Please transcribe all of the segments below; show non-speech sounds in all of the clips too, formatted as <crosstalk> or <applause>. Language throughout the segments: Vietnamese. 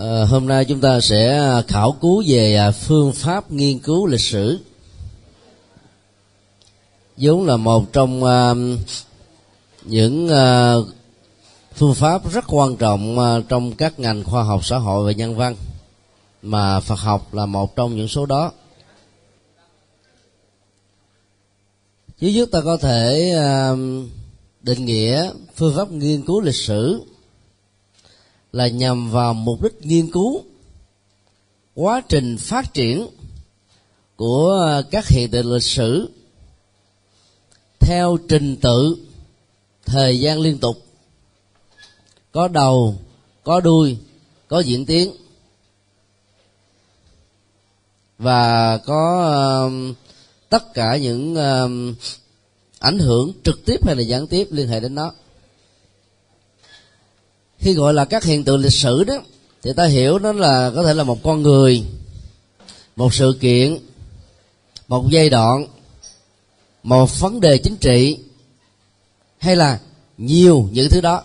À, hôm nay chúng ta sẽ à, khảo cứu về à, phương pháp nghiên cứu lịch sử vốn là một trong uh, những uh, phương pháp rất quan trọng uh, trong các ngành khoa học xã hội và nhân văn mà Phật học là một trong những số đó. Trước nhất ta có thể uh, định nghĩa phương pháp nghiên cứu lịch sử là nhằm vào mục đích nghiên cứu quá trình phát triển của các hiện tượng lịch sử theo trình tự thời gian liên tục có đầu có đuôi có diễn tiến và có uh, tất cả những uh, ảnh hưởng trực tiếp hay là gián tiếp liên hệ đến nó khi gọi là các hiện tượng lịch sử đó thì ta hiểu nó là có thể là một con người một sự kiện một giai đoạn một vấn đề chính trị hay là nhiều những thứ đó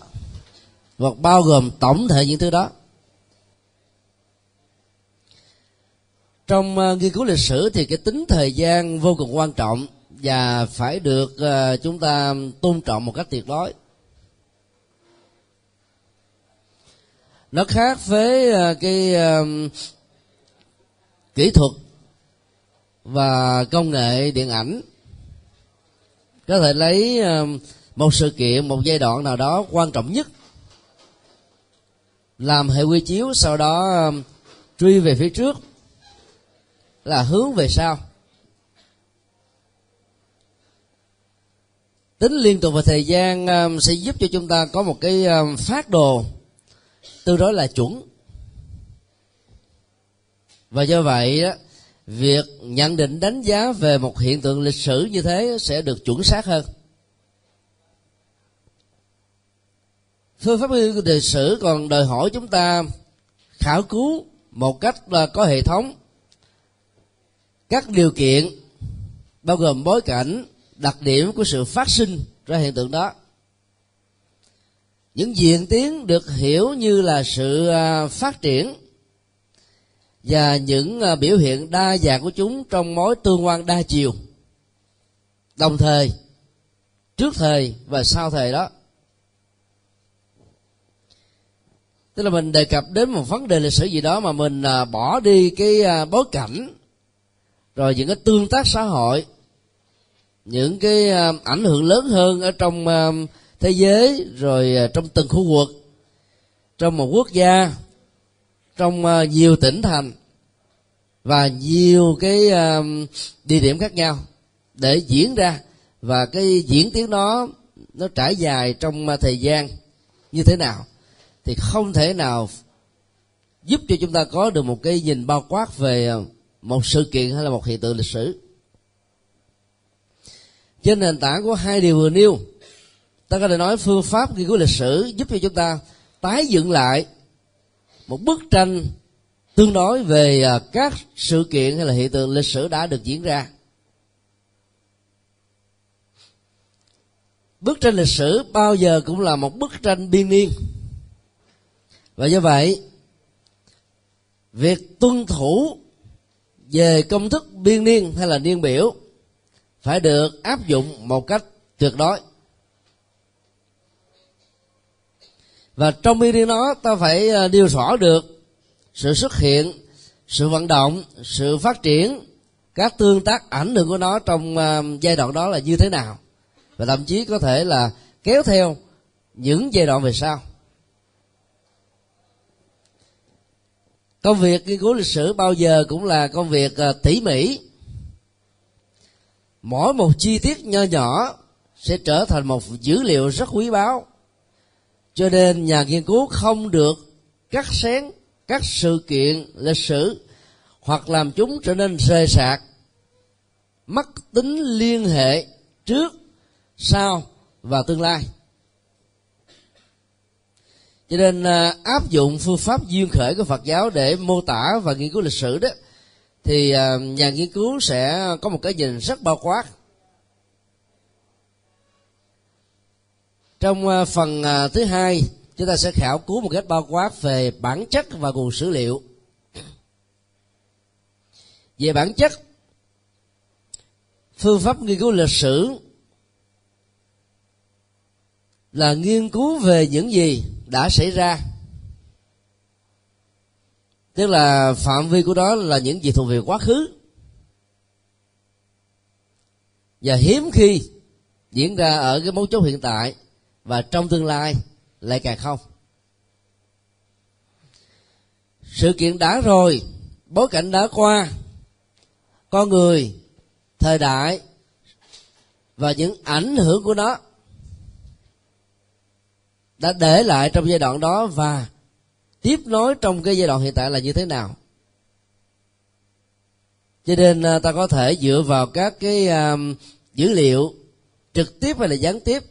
hoặc bao gồm tổng thể những thứ đó. Trong uh, nghiên cứu lịch sử thì cái tính thời gian vô cùng quan trọng và phải được uh, chúng ta tôn trọng một cách tuyệt đối. Nó khác với ờ, cái uh, kỹ thuật và công nghệ điện ảnh. Có thể lấy ờ, một sự kiện một giai đoạn nào đó quan trọng nhất làm hệ quy chiếu sau đó ờ, truy về phía trước là hướng về sau. Tính liên tục về thời gian ờ, sẽ giúp cho chúng ta có một cái phát đồ tương đối là chuẩn. Và do vậy đó, việc nhận định đánh giá về một hiện tượng lịch sử như thế sẽ được chuẩn xác hơn. Phương pháp nghiên cứu lịch sử còn đòi hỏi chúng ta khảo cứu một cách là có hệ thống. Các điều kiện, bao gồm bối cảnh, đặc điểm của sự phát sinh ra hiện tượng đó những diện tiến được hiểu như là sự à, phát triển và những à, biểu hiện đa dạng của chúng trong mối tương quan đa chiều. Đồng thời, trước thời và sau thời đó. Tức là mình đề cập đến một vấn đề lịch sử gì đó mà mình à, bỏ đi cái bối cảnh, rồi những cái tương tác xã hội, những cái ảnh hưởng lớn hơn ở trong thế giới, rồi à, trong từng khu vực, trong một quốc gia, trong à, nhiều tỉnh thành, và nhiều cái à, địa điểm khác nhau để diễn ra. Và cái diễn tiến đó, nó trải dài trong thời gian như thế nào, thì không thể nào giúp cho chúng ta có được một cái nhìn bao quát về một sự kiện hay là một hiện tượng lịch sử. Trên nền tảng của hai điều vừa nêu ta có thể nói phương pháp nghiên cứu lịch sử giúp cho chúng ta tái dựng lại một bức tranh tương đối về à, các sự kiện hay là hiện tượng lịch sử đã được diễn ra. Bức tranh lịch sử bao giờ cũng là một bức tranh biên niên. Và do vậy, việc tuân thủ về công thức biên niên hay là niên biểu phải được áp dụng một cách tuyệt đối. Và trong biên niên đó ta phải à, điều rõ được sự xuất hiện, sự vận động, sự phát triển, các tương tác ảnh hưởng của nó trong à, giai đoạn đó là như thế nào. Và thậm chí có thể là kéo theo những giai đoạn về sau. Công việc nghiên cứu lịch sử bao giờ cũng là công việc à, tỉ mỉ. Mỗi một chi tiết nho nhỏ sẽ trở thành một dữ liệu rất quý báu cho nên nhà nghiên cứu không được cắt xén các sự kiện lịch sử hoặc làm chúng trở nên rời sạc mất tính liên hệ trước, sau và tương lai. Cho nên à, áp dụng phương pháp duyên khởi của phật giáo để mô tả và nghiên cứu lịch sử đó, thì à, nhà nghiên cứu sẽ có một cái nhìn rất bao quát. Trong ờ, phần ờ, thứ hai, chúng ta sẽ khảo cứu một cách bao quát về bản chất và nguồn sử liệu. Về bản chất, phương pháp nghiên cứu lịch sử là nghiên cứu về những gì đã xảy ra. Tức là phạm vi của đó là những gì thuộc về quá khứ. Và hiếm khi diễn ra ở cái mấu chốt hiện tại và trong tương lai lại càng không. Sự kiện đã rồi, bối cảnh đã qua. Con người, thời đại và những ảnh hưởng của nó đã để lại trong giai đoạn đó và tiếp nối trong cái giai đoạn hiện tại là như thế nào. Cho nên à, ta có thể dựa vào các cái à, dữ liệu trực tiếp hay là gián tiếp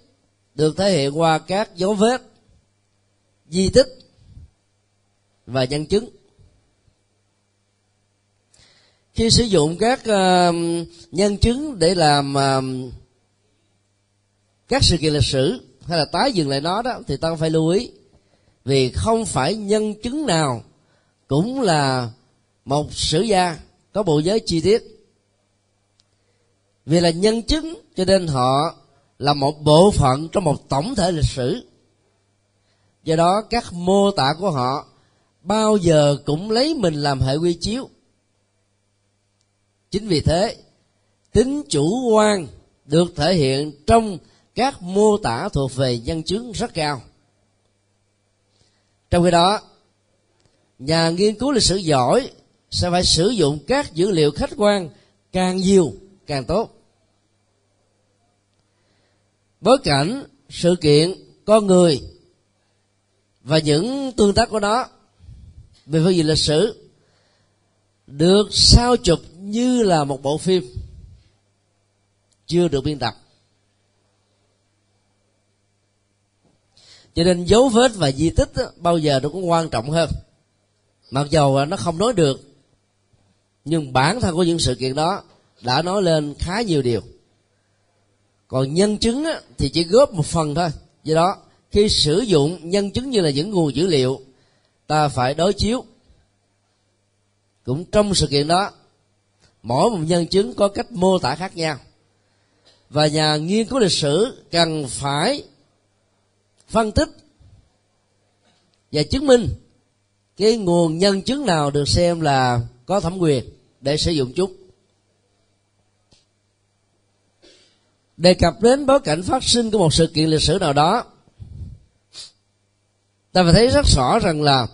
được thể hiện qua các dấu vết di tích và nhân chứng. Khi sử dụng các uh, nhân chứng để làm uh, các sự kiện lịch sử hay là tái dừng lại nó đó thì ta phải lưu ý vì không phải nhân chứng nào cũng là một sử gia có bộ giới chi tiết. Vì là nhân chứng cho nên họ là một bộ phận trong một tổng thể lịch sử. Do đó, các mô tả của họ bao giờ cũng lấy mình làm hệ quy chiếu. Chính vì thế, tính chủ quan được thể hiện trong các mô tả thuộc về nhân chứng rất cao. Trong khi đó, nhà nghiên cứu lịch sử giỏi sẽ phải sử dụng các dữ liệu khách quan càng nhiều càng tốt bối cảnh sự kiện con người và những tương tác của nó về phương diện lịch sử được sao chụp như là một bộ phim chưa được biên tập. Cho nên dấu vết và di tích đó, bao giờ nó cũng quan trọng hơn. Mặc dầu nó không nói được nhưng bản thân của những sự kiện đó đã nói lên khá nhiều điều còn nhân chứng á, thì chỉ góp một phần thôi. Do đó khi sử dụng nhân chứng như là những nguồn dữ liệu ta phải đối chiếu. Cũng trong sự kiện đó mỗi một nhân chứng có cách mô tả khác nhau. Và nhà nghiên cứu lịch sử cần phải phân tích và chứng minh cái nguồn nhân chứng nào được xem là có thẩm quyền để sử dụng chúng. Đề cập đến bối cảnh phát sinh của một sự kiện lịch sử nào đó, ta phải thấy rất rõ rằng là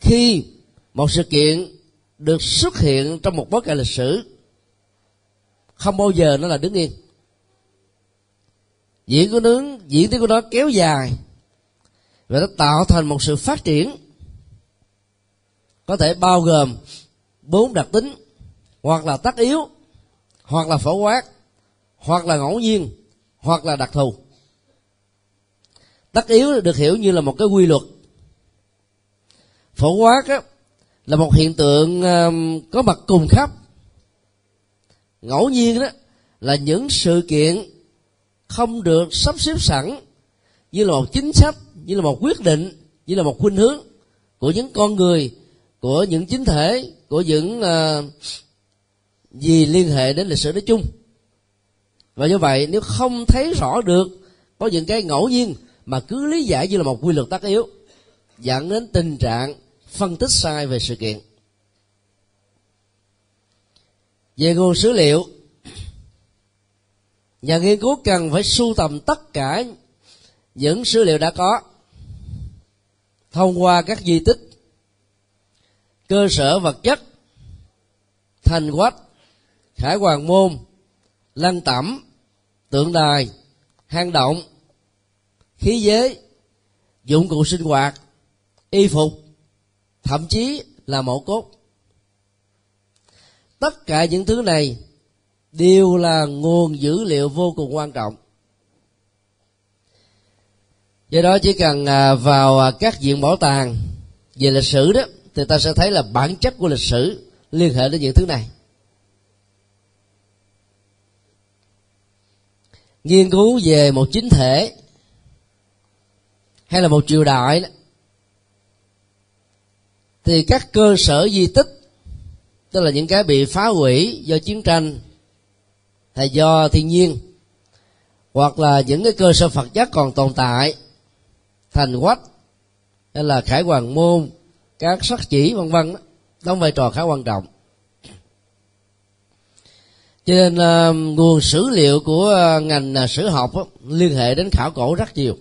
khi một sự kiện được xuất hiện trong một bối cảnh lịch sử, không bao giờ nó là đứng yên. Diễn của nướng diễn tiến của nó kéo dài và nó tạo thành một sự phát triển, có thể bao gồm bốn đặc tính, hoặc là tất yếu, hoặc là phổ quát hoặc là ngẫu nhiên hoặc là đặc thù. Tất yếu được hiểu như là một cái quy luật. Phổ quát á, là một hiện tượng có mặt cùng khắp. Ngẫu nhiên đó là những sự kiện không được sắp xếp sẵn như là một chính sách như là một quyết định như là một khuynh hướng của những con người của những chính thể của những uh, gì liên hệ đến lịch sử nói chung và như vậy, nếu không thấy rõ được, có những cái ngẫu nhiên mà cứ lý giải như là một quy luật tất yếu, dẫn đến tình trạng phân tích sai về sự kiện. Về nguồn sử liệu, nhà nghiên cứu cần phải sưu tầm tất cả những sử liệu đã có thông qua các di tích, cơ sở vật chất, thành quách, khải hoàng môn lăng tẩm, tượng đài, hang động, khí giới, dụng cụ sinh hoạt, y phục, thậm chí là mộ cốt. Tất cả những thứ này đều là nguồn dữ liệu vô cùng quan trọng. Do đó chỉ cần à, vào à, các viện bảo tàng về lịch sử đó, thì ta sẽ thấy là bản chất của lịch sử liên hệ đến những thứ này. Nghiên cứu về một chính thể hay là một triều đại đó, thì các cơ sở di tích tức là những cái bị phá hủy do chiến tranh hay do thiên nhiên hoặc là những cái cơ sở phật giáo còn tồn tại thành quách hay là khải hoàng môn các sắc chỉ vân vân đóng vai trò khá quan trọng cho nên uh, nguồn sử liệu của uh, ngành uh, sử học uh, liên hệ đến khảo cổ rất nhiều.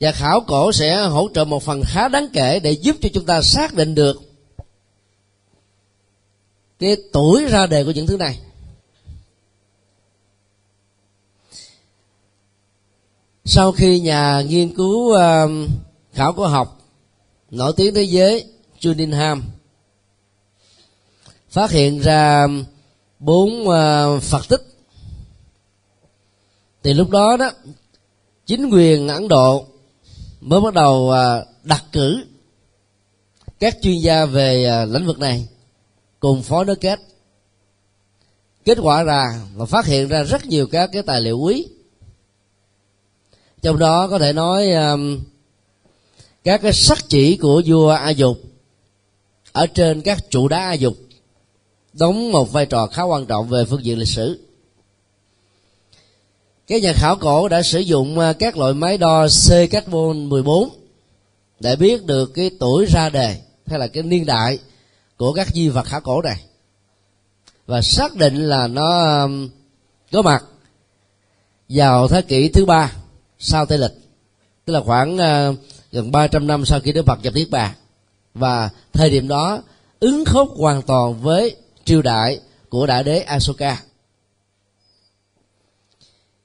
Và khảo cổ sẽ hỗ trợ một phần khá đáng kể để giúp cho chúng ta xác định được cái tuổi ra đề của những thứ này. Sau khi nhà nghiên cứu uh, khảo cổ học nổi tiếng thế giới Juninham phát hiện ra bốn ờ, phật tích. Thì lúc đó đó chính quyền ấn độ mới bắt đầu ờ, đặt cử các chuyên gia về ờ, lĩnh vực này cùng phó đối kết. Kết quả ra và phát hiện ra rất nhiều các cái tài liệu quý. Trong đó có thể nói um, các cái sắc chỉ của vua a dục ở trên các trụ đá a dục đóng một vai trò khá quan trọng về phương diện lịch sử. Các nhà khảo cổ đã sử dụng à, các loại máy đo C carbon 14 để biết được cái tuổi ra đề hay là cái niên đại của các di vật khảo cổ này. Và xác định là nó um, có mặt vào thế kỷ thứ ba sau tây lịch, tức là khoảng à, gần 300 năm sau khi Đức Phật nhập Niết Bàn. Và thời điểm đó, ứng khớp hoàn toàn với triều đại của đại đế Asoka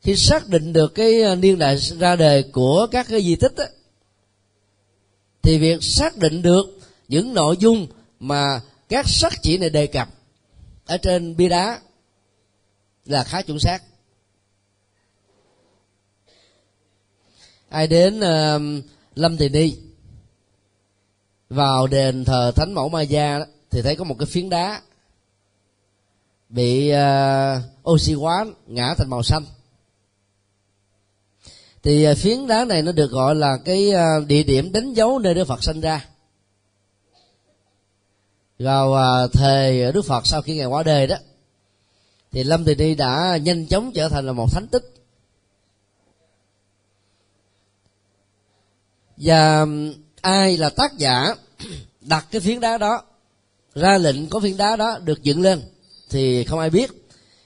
khi xác định được cái ờ, niên đại ra đời của các cái di tích đó, thì việc xác định được những nội dung mà các sắc chỉ này đề cập ở trên bia đá là khá chuẩn xác. Ai đến uh, lâm tỳ ni vào đền thờ thánh mẫu ma gia đó, thì thấy có một cái phiến đá bị uh, oxy hóa ngã thành màu xanh. Thì uh, phiến đá này nó được gọi là cái uh, địa điểm đánh dấu nơi đức phật sinh ra. Vào uh, thời đức phật sau khi ngài qua đời đó thì lâm tỳ ni đã nhanh chóng trở thành là một thánh tích. Và ai là tác giả đặt cái phiến đá đó ra lệnh có phiến đá đó được dựng lên thì không ai biết.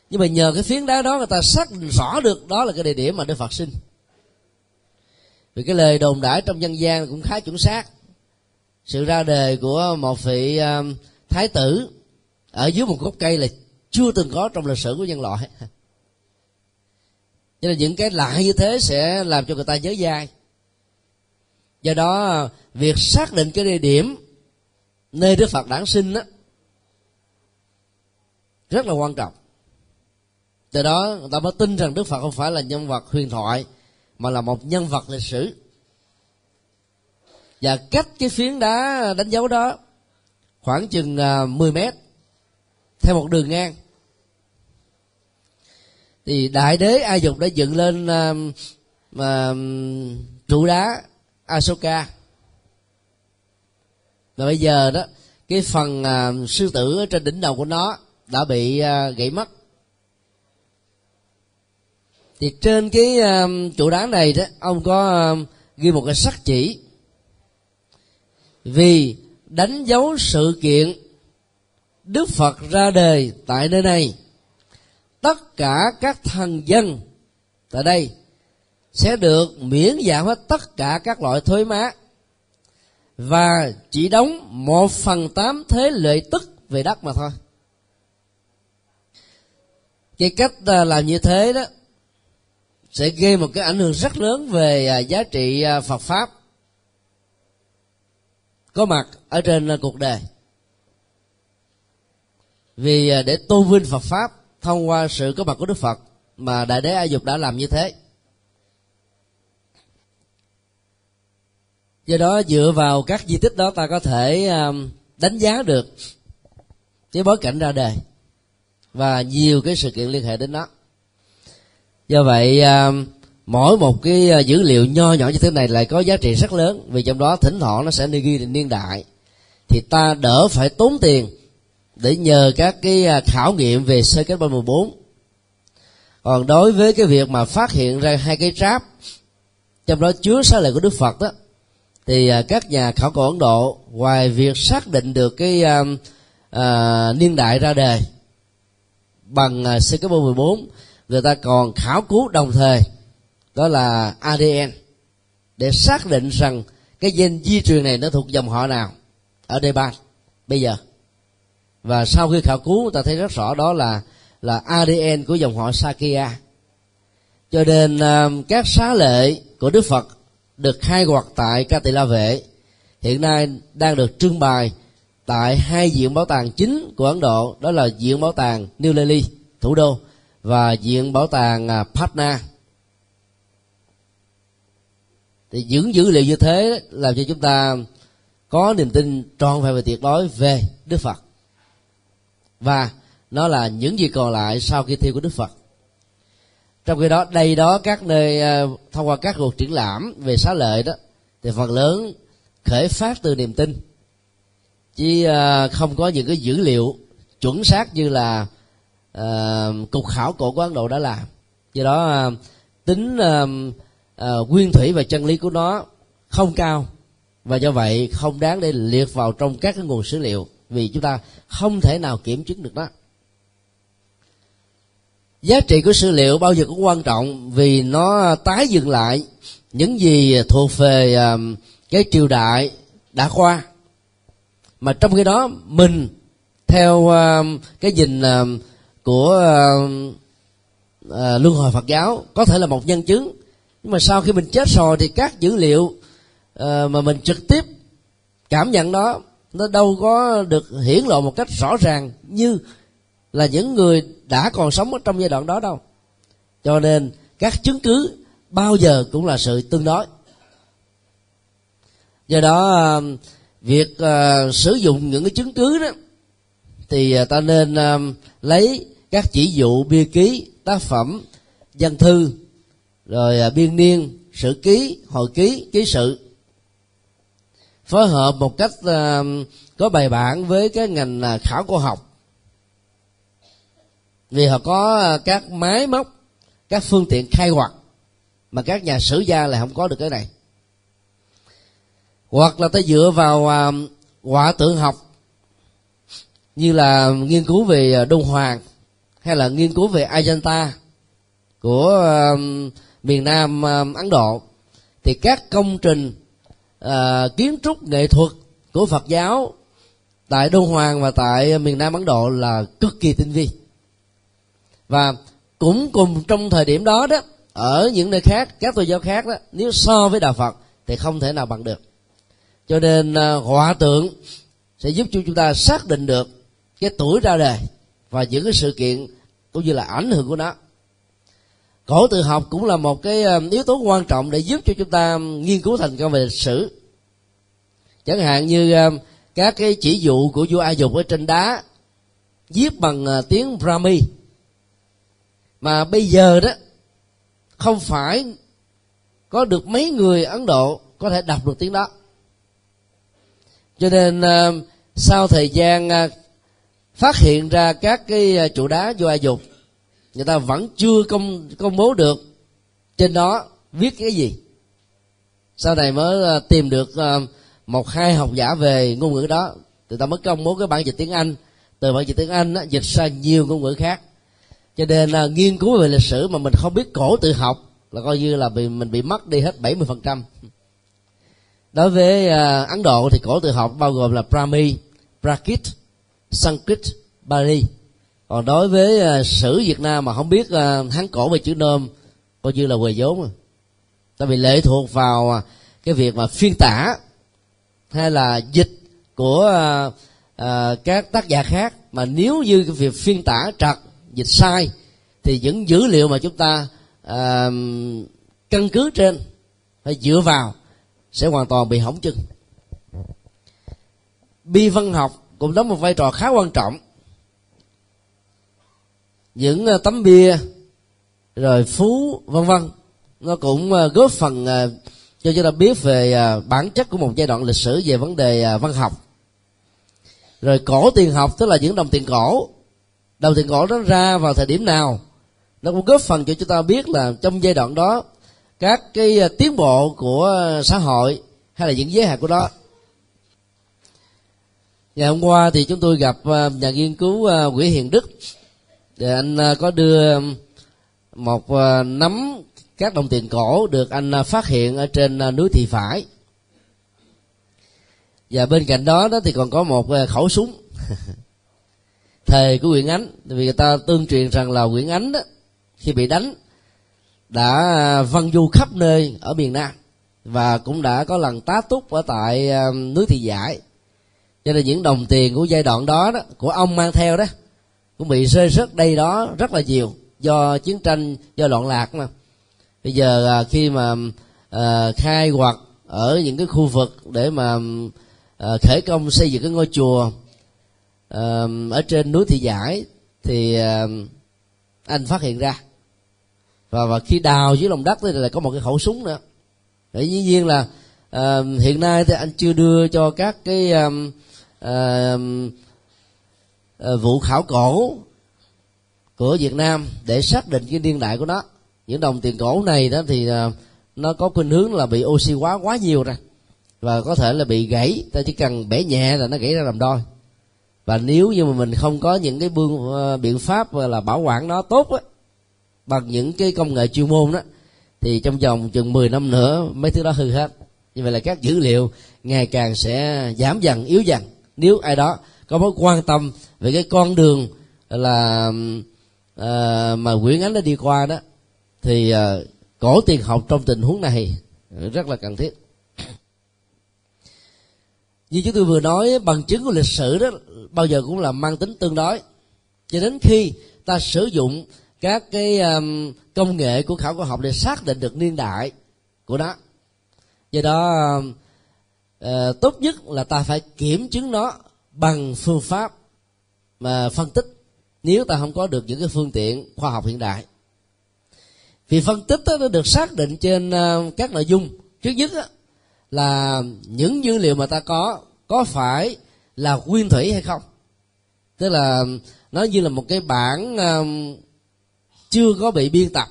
Nhưng mà nhờ cái phiến đá đó người ta xác định rõ được đó là cái địa điểm mà đức phật sinh. Vì cái lời đồn đãi trong dân gian cũng khá chuẩn xác. Sự ra đời của một vị um, thái tử ở dưới một gốc cây là chưa từng có trong lịch sử của nhân loại. Cho nên những cái lạ như thế sẽ làm cho người ta nhớ dai. Do đó việc xác định cái địa điểm nơi đức phật đản sinh đó, rất là quan trọng. Từ đó người ta mới tin rằng đức phật không phải là nhân vật huyền thoại mà là một nhân vật lịch sử. Và cách cái phiến đá đánh dấu đó khoảng chừng à, 10 mét theo một đường ngang. Thì đại đế a dục đã dựng lên uh, uh, trụ đá Asoka. Và bây giờ đó cái phần uh, sư tử ở trên đỉnh đầu của nó đã bị à, gãy mất. Thì trên cái à, trụ đá này đó, ông có à, ghi một cái sắc chỉ. Vì đánh dấu sự kiện đức phật ra đời tại nơi này, tất cả các thần dân tại đây sẽ được miễn giảm hết tất cả các loại thuế má và chỉ đóng một phần tám thế lợi tức về đất mà thôi cái cách à, làm như thế đó sẽ gây một cái ảnh hưởng rất lớn về à, giá trị à, Phật pháp có mặt ở trên cuộc đời. Vì để tôn vinh Phật pháp thông qua sự có mặt của Đức Phật mà Đại Đế A Dục đã làm như thế. Do đó, dựa vào các di tích đó ta có thể đánh giá được cái bối cảnh ra đời và nhiều cái sự kiện liên hệ đến nó. Do vậy à, mỗi một cái à, dữ liệu nho nhỏ như thế này lại có giá trị rất lớn vì trong đó thỉnh thoảng nó sẽ ghi niên đại. Thì ta đỡ phải tốn tiền để nhờ các cái à, khảo nghiệm về sơ kết 14 còn đối với cái việc mà phát hiện ra hai cái tráp trong đó chứa xá lợi của đức phật đó thì các nhà khảo cổ ấn độ ngoài việc xác định được cái uh, uh, niên đại ra đời bằng à, CCO14 người ta còn khảo cứu đồng thời đó là ADN để xác định rằng cái gen di truyền này nó thuộc dòng họ nào ở Nepal bây giờ. Và sau khi khảo cứu ta thấy rất rõ đó là là ADN của dòng họ Sakya. Cho nên uh, các xá lệ của Đức Phật được khai quật tại Ca Tỳ La Vệ hiện nay đang được trưng bày tại hai viện bảo tàng chính của Ấn Độ, đó là viện bảo tàng New Delhi, thủ đô, và viện bảo tàng à, Patna. Thì những dữ liệu như thế làm cho chúng ta có niềm tin tròn vẹn và tuyệt đối về Đức Phật. Và nó là những gì còn lại sau khi thi của Đức Phật. Trong khi đó, đây đó các nơi à, thông qua các cuộc triển lãm về xá lợi đó, thì phần lớn khởi phát từ niềm tin chứ ờ, không có những cái dữ liệu chuẩn xác như là uh, cục khảo cổ của ấn độ đã làm. Do đó uh, tính uh, uh, nguyên thủy và chân lý của nó không cao. Và do vậy không đáng để liệt vào trong các cái nguồn sử liệu vì chúng ta không thể nào kiểm chứng được đó giá trị của sử liệu bao giờ cũng quan trọng vì nó tái dựng lại những gì thuộc về cái triều đại đã qua mà trong khi đó mình theo uh, cái nhìn uh, của uh, luân hồi phật giáo có thể là một nhân chứng. Nhưng mà sau khi mình chết rồi thì các dữ liệu uh, mà mình trực tiếp cảm nhận đó nó đâu có được hiển lộ một cách rõ ràng như là những người đã còn sống ở trong giai đoạn đó đâu. Cho nên các chứng cứ bao giờ cũng là sự tương đối. Do đó việc uh, sử dụng những cái chứng cứ đó thì ờ, ta nên uh, lấy các chỉ dụ bia ký tác phẩm văn thư rồi uh, biên niên sử ký hồi ký ký sự. Phối hợp một cách uh, có bài bản với cái ngành uh, khảo cổ học. Vì họ có uh, các máy móc các phương tiện khai quật mà các nhà sử gia lại không có được cái này hoặc là ta dựa vào à, uh, họa tượng học như là nghiên cứu về à, đông hoàng hay là nghiên cứu về Ajanta của uh, miền nam uh, ấn độ thì các công trình uh, kiến trúc nghệ thuật của phật giáo tại Đông hoàng và tại miền nam ấn độ là cực kỳ tinh vi. Và cũng cùng trong thời điểm đó đó ở những nơi khác các tôn giáo khác đó nếu so với đạo phật thì không thể nào bằng được cho nên à, hòa tượng sẽ giúp cho chúng ta xác định được cái tuổi ra đời và những cái sự kiện cũng như là ảnh hưởng của nó. Cổ tự học cũng là một cái à, yếu tố quan trọng để giúp cho chúng ta nghiên cứu thành công về lịch sử. Chẳng hạn như à, các cái chỉ dụ của vua a dục ở trên đá viết bằng tiếng brahmi. Mà bây giờ đó, không phải có được mấy người ấn độ có thể đọc được tiếng đó cho nên ờ, sau thời gian ờ, phát hiện ra các cái ờ, trụ đá vô ai dục người ta vẫn chưa công công bố được. Trên đó viết cái gì? Sau này mới tìm được một hai học giả về ngôn ngữ đó. Thì ta mới công bố cái bản dịch tiếng anh. Từ bản dịch tiếng anh đó, dịch sang nhiều ngôn ngữ khác. Cho nên là nghiên cứu về lịch sử mà mình không biết cổ tự học là coi như là bị mình bị mất đi hết 70% đối với uh, Ấn Độ thì cổ tự học bao gồm là Brahmi, Prakrit, Sanskrit, Bali. Còn đối với uh, sử việt nam mà không biết uh, hán cổ về chữ nôm coi như là quề vốn rồi. Tại vì lệ thuộc vào uh, cái việc mà phiên tả hay là dịch của uh, uh, các tác giả khác. Mà nếu như cái việc phiên tả trật dịch sai thì những dữ liệu mà chúng ta uh, căn cứ trên phải dựa vào sẽ hoàn toàn bị hỏng chân. Bi văn học cũng đóng một vai trò khá quan trọng. Những ờ, tấm bia, rồi phú, vân vân, nó cũng ờ, góp phần ờ, cho chúng ta biết về bản chất của một giai đoạn lịch sử về vấn đề văn học. Rồi cổ tiền học, tức là những đồng tiền cổ. Đồng tiền cổ nó ra vào thời điểm nào, nó cũng góp phần cho chúng ta biết là trong giai đoạn đó các cái ờ, tiến bộ của ờ, xã hội hay là những giới hạn của nó ngày hôm qua thì chúng tôi gặp ờ, nhà nghiên cứu Nguyễn Hiền Đức. Để anh có đưa một nắm các đồng tiền cổ được anh phát hiện ở trên núi thị phải. Và bên cạnh đó đó thì còn có một khẩu súng. <laughs> Thời của Nguyễn Ánh. Vì người ta tương truyền rằng là Nguyễn Ánh đó, khi bị đánh đã à, văn du khắp nơi ở miền Nam và cũng đã có lần tá túc ở tại à, núi Thị Giải. Cho nên những đồng tiền của giai đoạn đó, đó của ông mang theo đó cũng bị rơi rớt đây đó rất là nhiều do chiến tranh do loạn lạc mà. Bây giờ à, khi mà khai quật ở những cái khu vực để mà khởi công xây dựng cái ngôi chùa ở trên núi thị giải thì anh phát hiện ra và và khi đào dưới lòng đất thì lại có một cái khẩu súng nữa. Để dĩ nhiên là à, hiện nay thì anh chưa đưa cho các cái à, à, vụ khảo cổ của Việt Nam để xác định cái niên đại của nó. Những đồng tiền cổ này đó thì à, nó có khuynh hướng là bị oxy hóa quá nhiều ra và có thể là bị gãy ta chỉ cần bẻ nhẹ là nó gãy ra làm đôi. Và nếu như mà mình không có những cái bương biện pháp là bảo quản nó tốt á bằng những cái công nghệ chuyên môn đó thì trong vòng chừng 10 năm nữa mấy thứ đó hư hết. Như vậy là các dữ liệu ngày càng sẽ giảm dần yếu dần. Nếu ai đó có mối quan tâm về cái con đường là uh, mà Nguyễn Ánh đã đi qua đó thì uh, cổ tiền học trong tình huống này rất là cần thiết. Như chúng tôi vừa nói bằng chứng của lịch sử đó bao giờ cũng là mang tính tương đối. Cho đến khi ta sử dụng các cái um, công nghệ của khảo cổ học để xác định được niên đại của nó. Do đó uh, tốt nhất là ta phải kiểm chứng nó bằng phương pháp mà phân tích nếu ta không có được những cái phương tiện khoa học hiện đại. Vì phân tích đó, nó được xác định trên uh, các nội dung. Trước nhất đó, là những dữ liệu mà ta có có phải là nguyên thủy hay không? Tức là nó như là một cái bản uh, chưa có bị biên tập.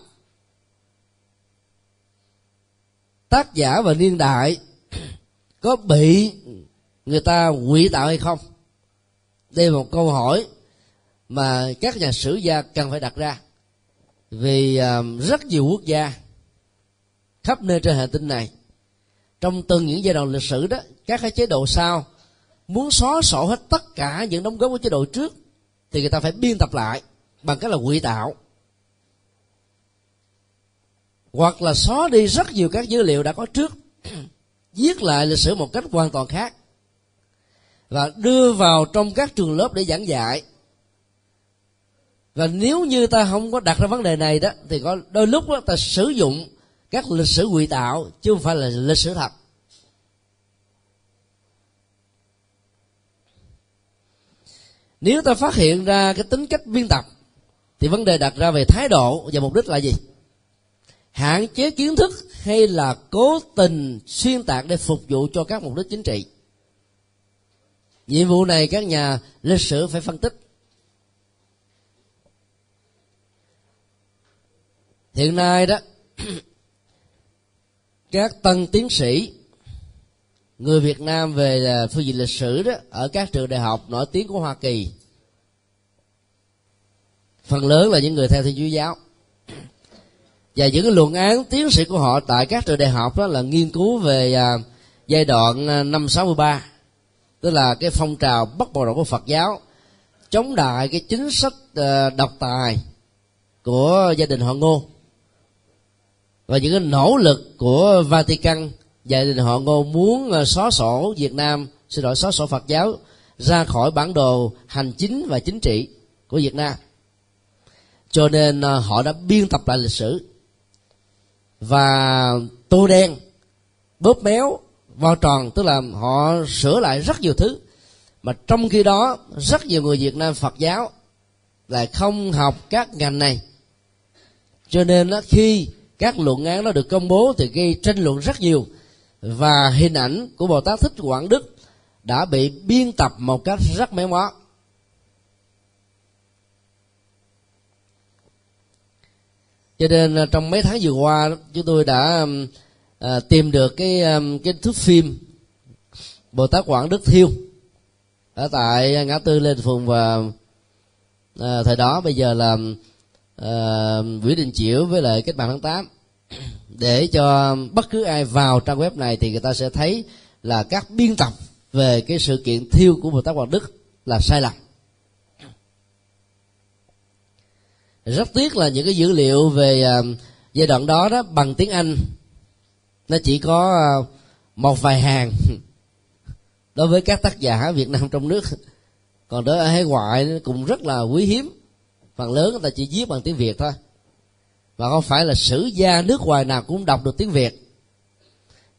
Tác giả và niên đại <clears throat> có bị người ta quỷ tạo hay không? Đây là một câu hỏi mà các nhà sử gia cần phải đặt ra. Vì um, rất nhiều quốc gia khắp nơi trên hành tinh này, trong từng những giai đoạn lịch sử đó, các cái chế độ sau muốn xóa sổ hết tất cả những đóng góp của chế độ trước thì người ta phải biên tập lại bằng cách là quỹ tạo hoặc là xóa đi rất nhiều các dữ liệu đã có trước. <clears throat> Viết lại lịch sử một cách hoàn toàn khác. Và đưa vào trong các trường lớp để giảng dạy. Và nếu như ta không có đặt ra vấn đề này đó, thì có đôi lúc đó ta sử dụng các lịch sử ngụy tạo chứ không phải là lịch sử thật. Nếu ta phát hiện ra cái tính cách biên tập, thì vấn đề đặt ra về thái độ và mục đích là gì? Hạn chế kiến thức hay là cố tình xuyên tạc để phục vụ cho các mục đích chính trị. Nhiệm vụ này các nhà lịch sử phải phân tích. Hiện nay đó, <clears throat> các tân tiến sĩ, người Việt Nam về à, phương diện lịch sử đó, ở các trường đại học nổi tiếng của Hoa Kỳ, phần lớn là những người theo thiên chúa giáo và những cái luận án tiến sĩ của họ tại các trường đại học đó là nghiên cứu về à, giai đoạn à, năm 63 tức là cái phong trào bắt động của Phật giáo chống đại cái chính sách à, độc tài của gia đình họ Ngô. Và những cái nỗ lực của Vatican gia đình họ Ngô muốn à, xóa sổ Việt Nam xin lỗi xóa sổ Phật giáo ra khỏi bản đồ hành chính và chính trị của Việt Nam. Cho nên à, họ đã biên tập lại lịch sử và tô đen bóp méo vo tròn tức là họ sửa lại rất nhiều thứ. Mà trong khi đó rất nhiều người Việt Nam Phật giáo lại không học các ngành này. Cho nên đó, khi các luận án nó được công bố thì gây tranh luận rất nhiều. Và hình ảnh của bồ tát thích quảng đức đã bị biên tập một cách rất méo mó. Cho nên à, trong mấy tháng vừa qua chúng tôi đã à, tìm được cái cái thước phim bồ tát quảng đức thiêu ở tại ngã tư Lê phùng và à, thời đó. Bây giờ là à, Nguyễn Đình Chiểu với lại cách mạng tháng 8 <clears throat> để cho bất cứ ai vào trang web này thì người ta sẽ thấy là các biên tập về cái sự kiện thiêu của Bồ Tát Hoàng Đức là sai lầm. Rất tiếc là những cái dữ liệu về à, giai đoạn đó đó bằng tiếng Anh nó chỉ có à, một vài hàng <laughs> đối với các tác giả Việt Nam trong nước. Còn đối ở hải ngoại cũng rất là quý hiếm. Phần lớn người ta chỉ viết bằng tiếng Việt thôi. Và không phải là sử gia nước ngoài nào cũng đọc được tiếng Việt.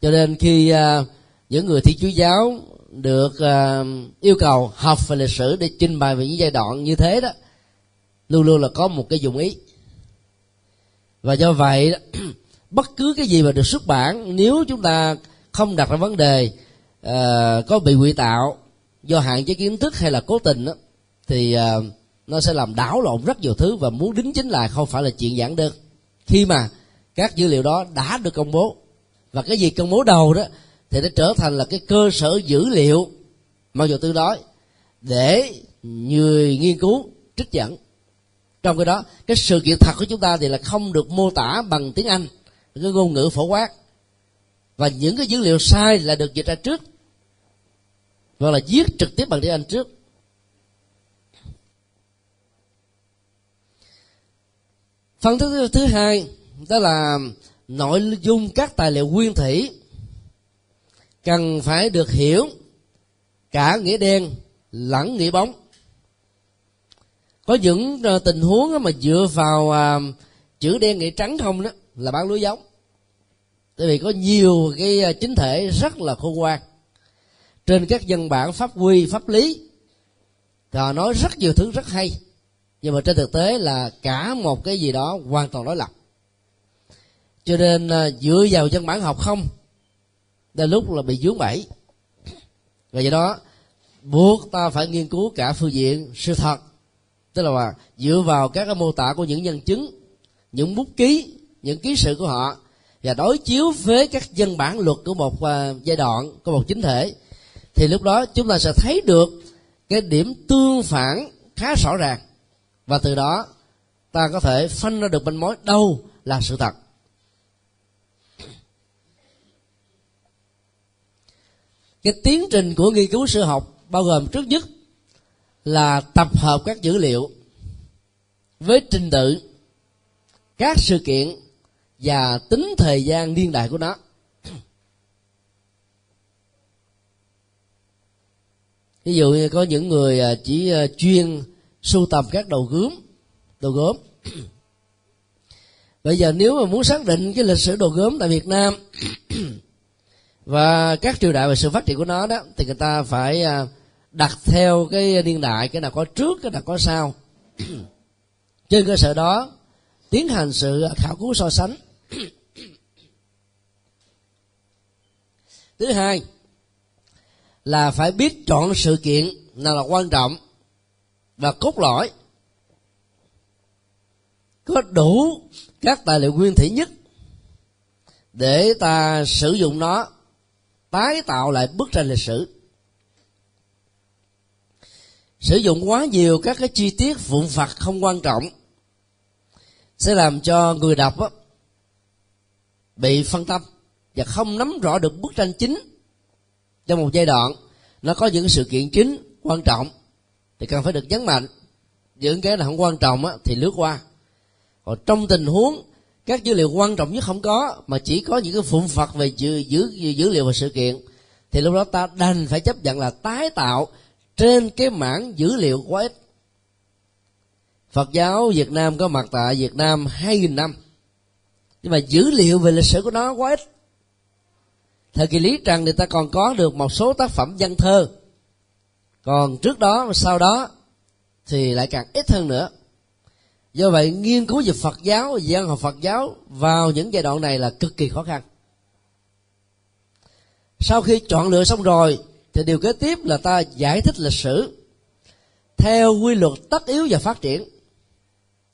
Cho nên khi uh, những người thi chúa giáo được uh, yêu cầu học về lịch sử để trình bày về những giai đoạn như thế đó luôn luôn là có một cái dụng ý. Và do vậy <clears throat> bất cứ cái gì mà được xuất bản nếu chúng ta không đặt ra vấn đề uh, có bị quỷ tạo do hạn chế kiến thức hay là cố tình đó, thì uh, nó sẽ làm đảo lộn rất nhiều thứ và muốn đính chính lại không phải là chuyện giản đơn. Khi mà các dữ liệu đó đã được công bố và cái gì công bố đầu đó thì nó trở thành là cái cơ sở dữ liệu mặc dù tôi nói để người nghiên cứu trích dẫn trong cái đó, cái sự kiện thật của chúng ta thì là không được mô tả bằng tiếng anh cái ngôn ngữ phổ quát. Và những cái dữ liệu sai là được dịch ra trước, hoặc là viết trực tiếp bằng tiếng anh trước. Phần thứ thứ hai, đó là nội dung các tài liệu nguyên thủy cần phải được hiểu cả nghĩa đen lẫn nghĩa bóng có những ờ, tình huống mà dựa vào à, chữ đen, nghĩa trắng không đó là bán lúa giống. Tại vì có nhiều cái ờ, chính thể rất là khôn ngoan. Trên các văn bản pháp quy, pháp lý, họ nói rất nhiều thứ rất hay. Nhưng mà trên thực tế là cả một cái gì đó hoàn toàn đối lập. Cho nên ờ, dựa vào văn bản học không, đến lúc là bị vướng bẫy. Và do đó, buộc ta phải nghiên cứu cả phương diện sự thật tức là dựa vào các cái mô tả của những nhân chứng những bút ký những ký sự của họ và đối chiếu với các văn bản luật của một uh, giai đoạn của một chính thể thì lúc đó chúng ta sẽ thấy được cái điểm tương phản khá rõ ràng. Và từ đó ta có thể phân ra được manh mối đâu là sự thật. Cái tiến trình của nghiên cứu sử học bao gồm trước nhất là tập hợp các dữ liệu với trình tự các sự kiện và tính thời gian niên đại của nó. <clears throat> Ví dụ như có những người à, chỉ à, chuyên sưu tầm các đầu gốm đồ gốm. <clears throat> Bây giờ nếu mà muốn xác định cái lịch sử đồ gốm tại việt nam, <clears throat> và các triều đại và sự phát triển của nó đó, thì người ta phải à, đặt theo cái niên đại, cái nào có trước, cái nào có sau. <clears throat> Trên cơ sở đó, tiến hành sự khảo cứu so sánh. <clears throat> Thứ hai là phải biết chọn sự kiện nào là quan trọng và cốt lõi, có đủ các tài liệu nguyên thủy nhất để ta sử dụng nó, tái tạo lại bức tranh lịch sử sử dụng quá nhiều các cái chi tiết vụn vặt không quan trọng. Sẽ làm cho người đọc á, bị phân tâm và không nắm rõ được bức tranh chính. Trong một giai đoạn nó có những sự kiện chính quan trọng thì cần phải được nhấn mạnh. Những cái là không quan trọng á, thì lướt qua. Còn trong tình huống các dữ liệu quan trọng nhất không có mà chỉ có những cái phụng phật về dữ, dữ, dữ liệu và sự kiện thì lúc đó ta đành phải chấp nhận là tái tạo trên cái mảng dữ liệu quá ít. Phật giáo Việt Nam có mặt tại Việt Nam 2.000 năm. Nhưng mà dữ liệu về lịch sử của nó quá ít. Thời kỳ lý trần thì ta còn có được một số tác phẩm văn thơ. Còn trước đó và sau đó thì lại càng ít hơn nữa. Do vậy, nghiên cứu về phật giáo văn học phật giáo vào những giai đoạn này là cực kỳ khó khăn. Sau khi chọn lựa xong rồi thì điều kế tiếp là ta giải thích lịch sử theo quy luật tất yếu và phát triển.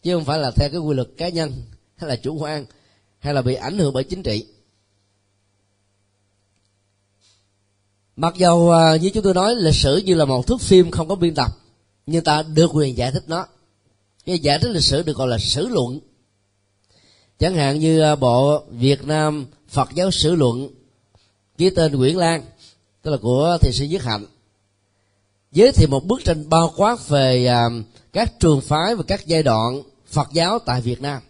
Chứ không phải là theo cái quy luật cá nhân, hay là chủ quan, hay là bị ảnh hưởng bởi chính trị. Mặc dầu à, như chúng tôi nói, lịch sử như là một thước phim không có biên tập, nhưng ta được quyền giải thích nó. Cái giải thích lịch sử được gọi là sử luận. Chẳng hạn như à, bộ việt nam phật giáo sử luận ký tên nguyễn lan tức là của thiền sư nhất hạnh. Giới thiệu một bức tranh bao quát về à, các trường phái và các giai đoạn phật giáo tại việt nam.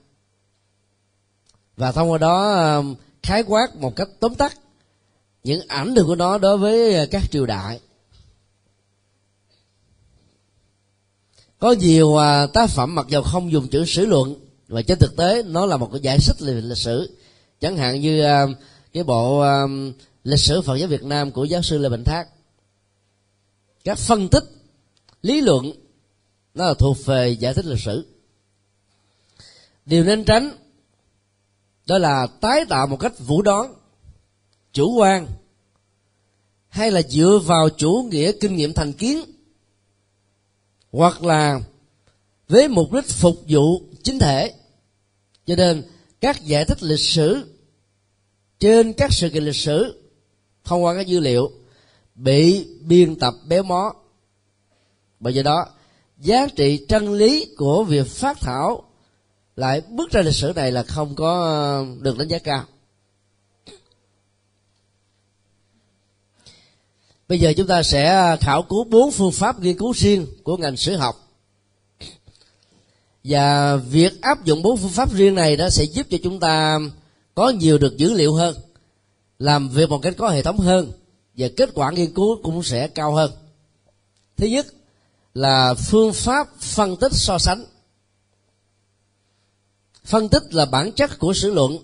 Và thông qua đó à, khái quát một cách tóm tắt những ảnh hưởng của nó đối với à, các triều đại. Có nhiều à, tác phẩm mặc dù không dùng chữ sử luận và trên thực tế nó là một cái giải thích về lịch sử. Chẳng hạn như à, cái bộ à, lịch sử phật giáo việt nam của giáo sư lê bình thác. Các phân tích, lý luận, nó là thuộc về giải thích lịch sử. Điều nên tránh, đó là tái tạo một cách vũ đoán, chủ quan, hay là dựa vào chủ nghĩa kinh nghiệm thành kiến, hoặc là với mục đích phục vụ chính thể. Cho nên, các giải thích lịch sử trên các sự kiện lịch sử thông qua các dữ liệu bị biên tập béo mó. Bởi vậy đó, giá trị chân lý của việc phát thảo lại bước ra lịch sử này là không có ờ, được đánh giá cao. Bây giờ chúng ta sẽ ờ, khảo cứu bốn phương pháp nghiên cứu riêng của ngành sử học. Và việc áp dụng bốn phương pháp riêng này đó sẽ giúp cho chúng ta có nhiều được dữ liệu hơn làm việc một cách có hệ thống hơn và kết quả nghiên cứu cũng sẽ cao hơn. Thứ nhất là phương pháp phân tích so sánh. Phân tích là bản chất của sử luận.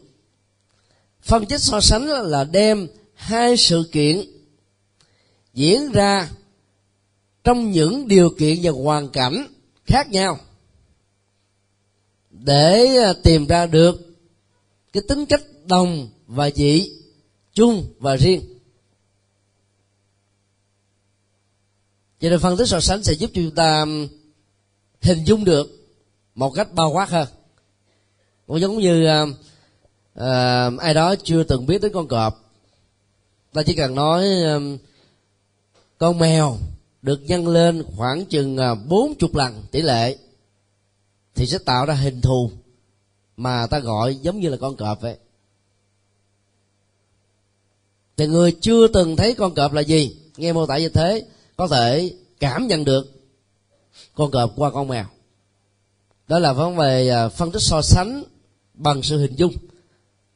Phân tích so sánh là đem hai sự kiện diễn ra trong những điều kiện và hoàn cảnh khác nhau để à, tìm ra được cái tính cách đồng và dị chung và riêng. Cho nên phân tích so sánh sẽ giúp cho chúng ta hình dung được một cách bao quát hơn. Cũng giống như à, uh, ai đó chưa từng biết đến con cọp. Ta chỉ cần nói uh, con mèo được nhân lên khoảng chừng à, bốn chục lần tỷ lệ thì sẽ tạo ra hình thù mà ta gọi giống như là con cọp vậy thì người chưa từng thấy con cọp là gì? Nghe mô tả như thế, có thể cảm nhận được con cọp qua con mèo. Đó là vấn đề à, phân tích so sánh bằng sự hình dung.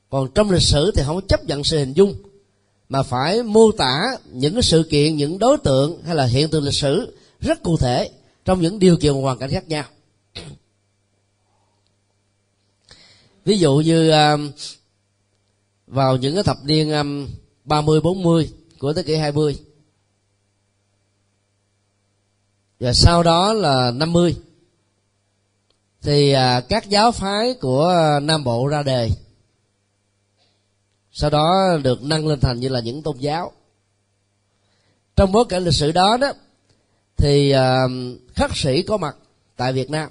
Còn trong lịch sử thì không chấp nhận sự hình dung, mà phải mô tả những cái sự kiện, những đối tượng hay là hiện tượng lịch sử rất cụ thể trong những điều kiện hoàn cảnh khác nhau. Ví dụ như à, vào những cái thập niên à, 30 40 của thế kỷ 20 và sau đó là 50 thì à, các giáo phái của Nam Bộ ra đề. Sau đó được nâng lên thành như là những tôn giáo. Trong bối cảnh lịch sử đó đó thì à, khắc sĩ có mặt tại việt nam.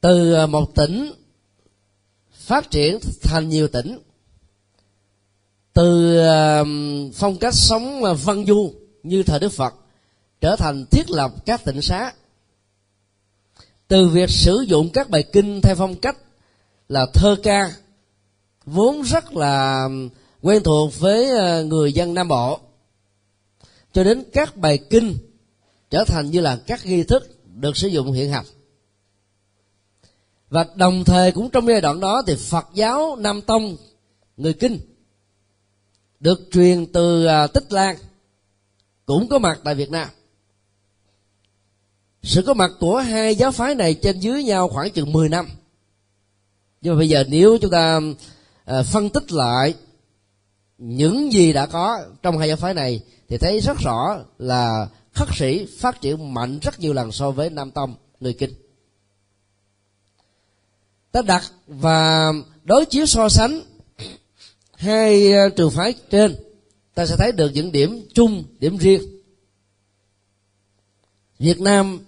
Từ à, một tỉnh phát triển thành nhiều tỉnh từ ờ, phong cách sống ờ, văn du như thời đức phật trở thành thiết lập các tỉnh xá. Từ việc sử dụng các bài kinh theo phong cách là thơ ca, vốn rất là quen thuộc với ờ, người dân nam bộ, cho đến các bài kinh trở thành như là các nghi thức được sử dụng hiện hành. Và đồng thời cũng trong giai đoạn đó thì phật giáo nam tông, người kinh được truyền từ à, tích lan, cũng có mặt tại việt nam. Sự có mặt của hai giáo phái này trên dưới nhau khoảng chừng 10 năm. Nhưng mà bây giờ nếu chúng ta à, phân tích lại những gì đã có trong hai giáo phái này, thì thấy rất rõ là khất sĩ phát triển mạnh rất nhiều lần so với nam tông, người kinh. Ta đặt và đối chiếu so sánh hai ờ, trường phái trên, ta sẽ thấy được những điểm chung, điểm riêng. Việt nam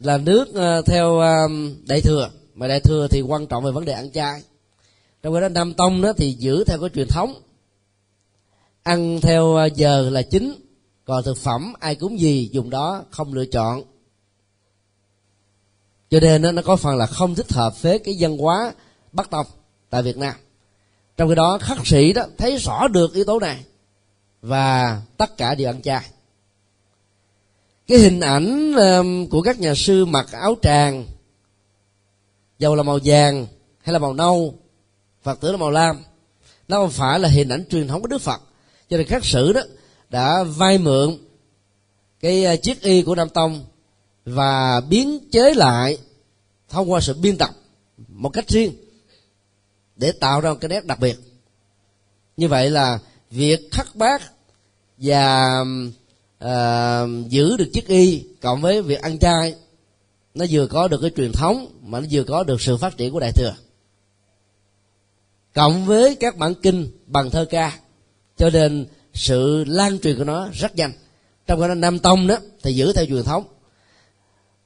là nước ờ, theo ờ, đại thừa, mà đại thừa thì quan trọng về vấn đề ăn chay. Trong cái đó nam tông đó thì giữ theo cái truyền thống, ăn theo giờ là chính, còn thực phẩm ai cúng gì dùng đó không lựa chọn. Cho nên nó có phần là không thích hợp với cái văn hóa bắc tông tại việt nam trong khi đó, khắc sĩ đó thấy rõ được yếu tố này và tất cả đều ăn chay. Cái hình ảnh um, của các nhà sư mặc áo tràng, dầu là màu vàng hay là màu nâu phật tử là màu lam, nó không phải là hình ảnh truyền thống của đức phật. Cho nên khắc sử đó đã vay mượn cái uh, chiếc y của nam tông và biến chế lại thông qua sự biên tập một cách riêng để tạo ra một cái nét đặc biệt. Như vậy là việc khắc bát và uh, giữ được chiếc y cộng với việc ăn chay nó vừa có được cái truyền thống mà nó vừa có được sự phát triển của đại thừa. Cộng với các bản kinh bằng thơ ca cho nên sự lan truyền của nó rất nhanh. Trong cái nam tông đó thì giữ theo truyền thống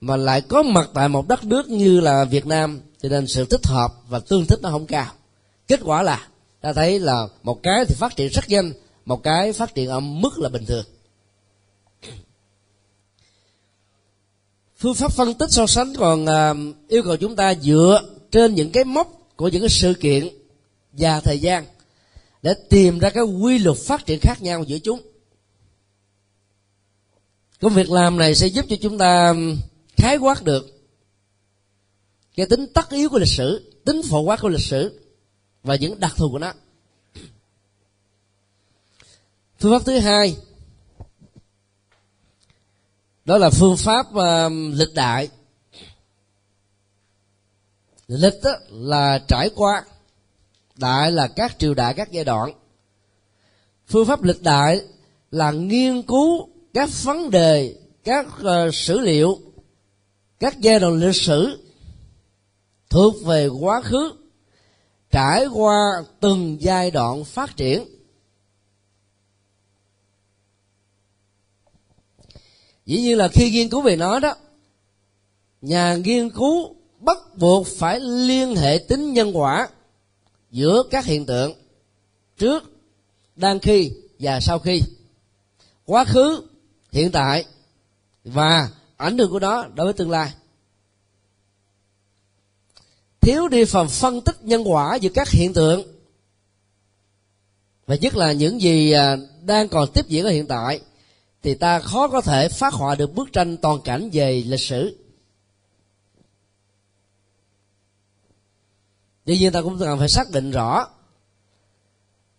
mà lại có mặt tại một đất nước như là việt nam cho nên sự thích hợp và tương thích nó không cao kết quả là, ta thấy là một cái thì phát triển rất nhanh, một cái phát triển ở mức là bình thường. Phương pháp phân tích so sánh còn à, yêu cầu chúng ta dựa trên những cái mốc của những cái sự kiện và thời gian để tìm ra cái quy luật phát triển khác nhau giữa chúng. Công việc làm này sẽ giúp cho chúng ta khái quát được cái tính tất yếu của lịch sử, tính phổ quát của lịch sử và những đặc thù của nó. Phương pháp thứ hai đó là phương pháp um, uh, lịch đại. Lịch đó là trải qua đại là các triều đại các giai đoạn. Phương pháp lịch đại là nghiên cứu các vấn đề các uh, sử liệu các giai đoạn lịch sử thuộc về quá khứ trải qua từng giai đoạn phát triển. Dĩ nhiên là khi nghiên cứu về nó đó, nhà nghiên cứu bắt buộc phải liên hệ tính nhân quả giữa các hiện tượng trước, đang khi và sau khi. Quá khứ, hiện tại và ảnh hưởng của nó đối với tương lai thiếu đi phần phân tích nhân quả giữa các hiện tượng. Và nhất là những gì à, đang còn tiếp diễn ở hiện tại, thì ta khó có thể phát họa được bức tranh toàn cảnh về lịch sử. Tuy nhiên ta cũng cần phải xác định rõ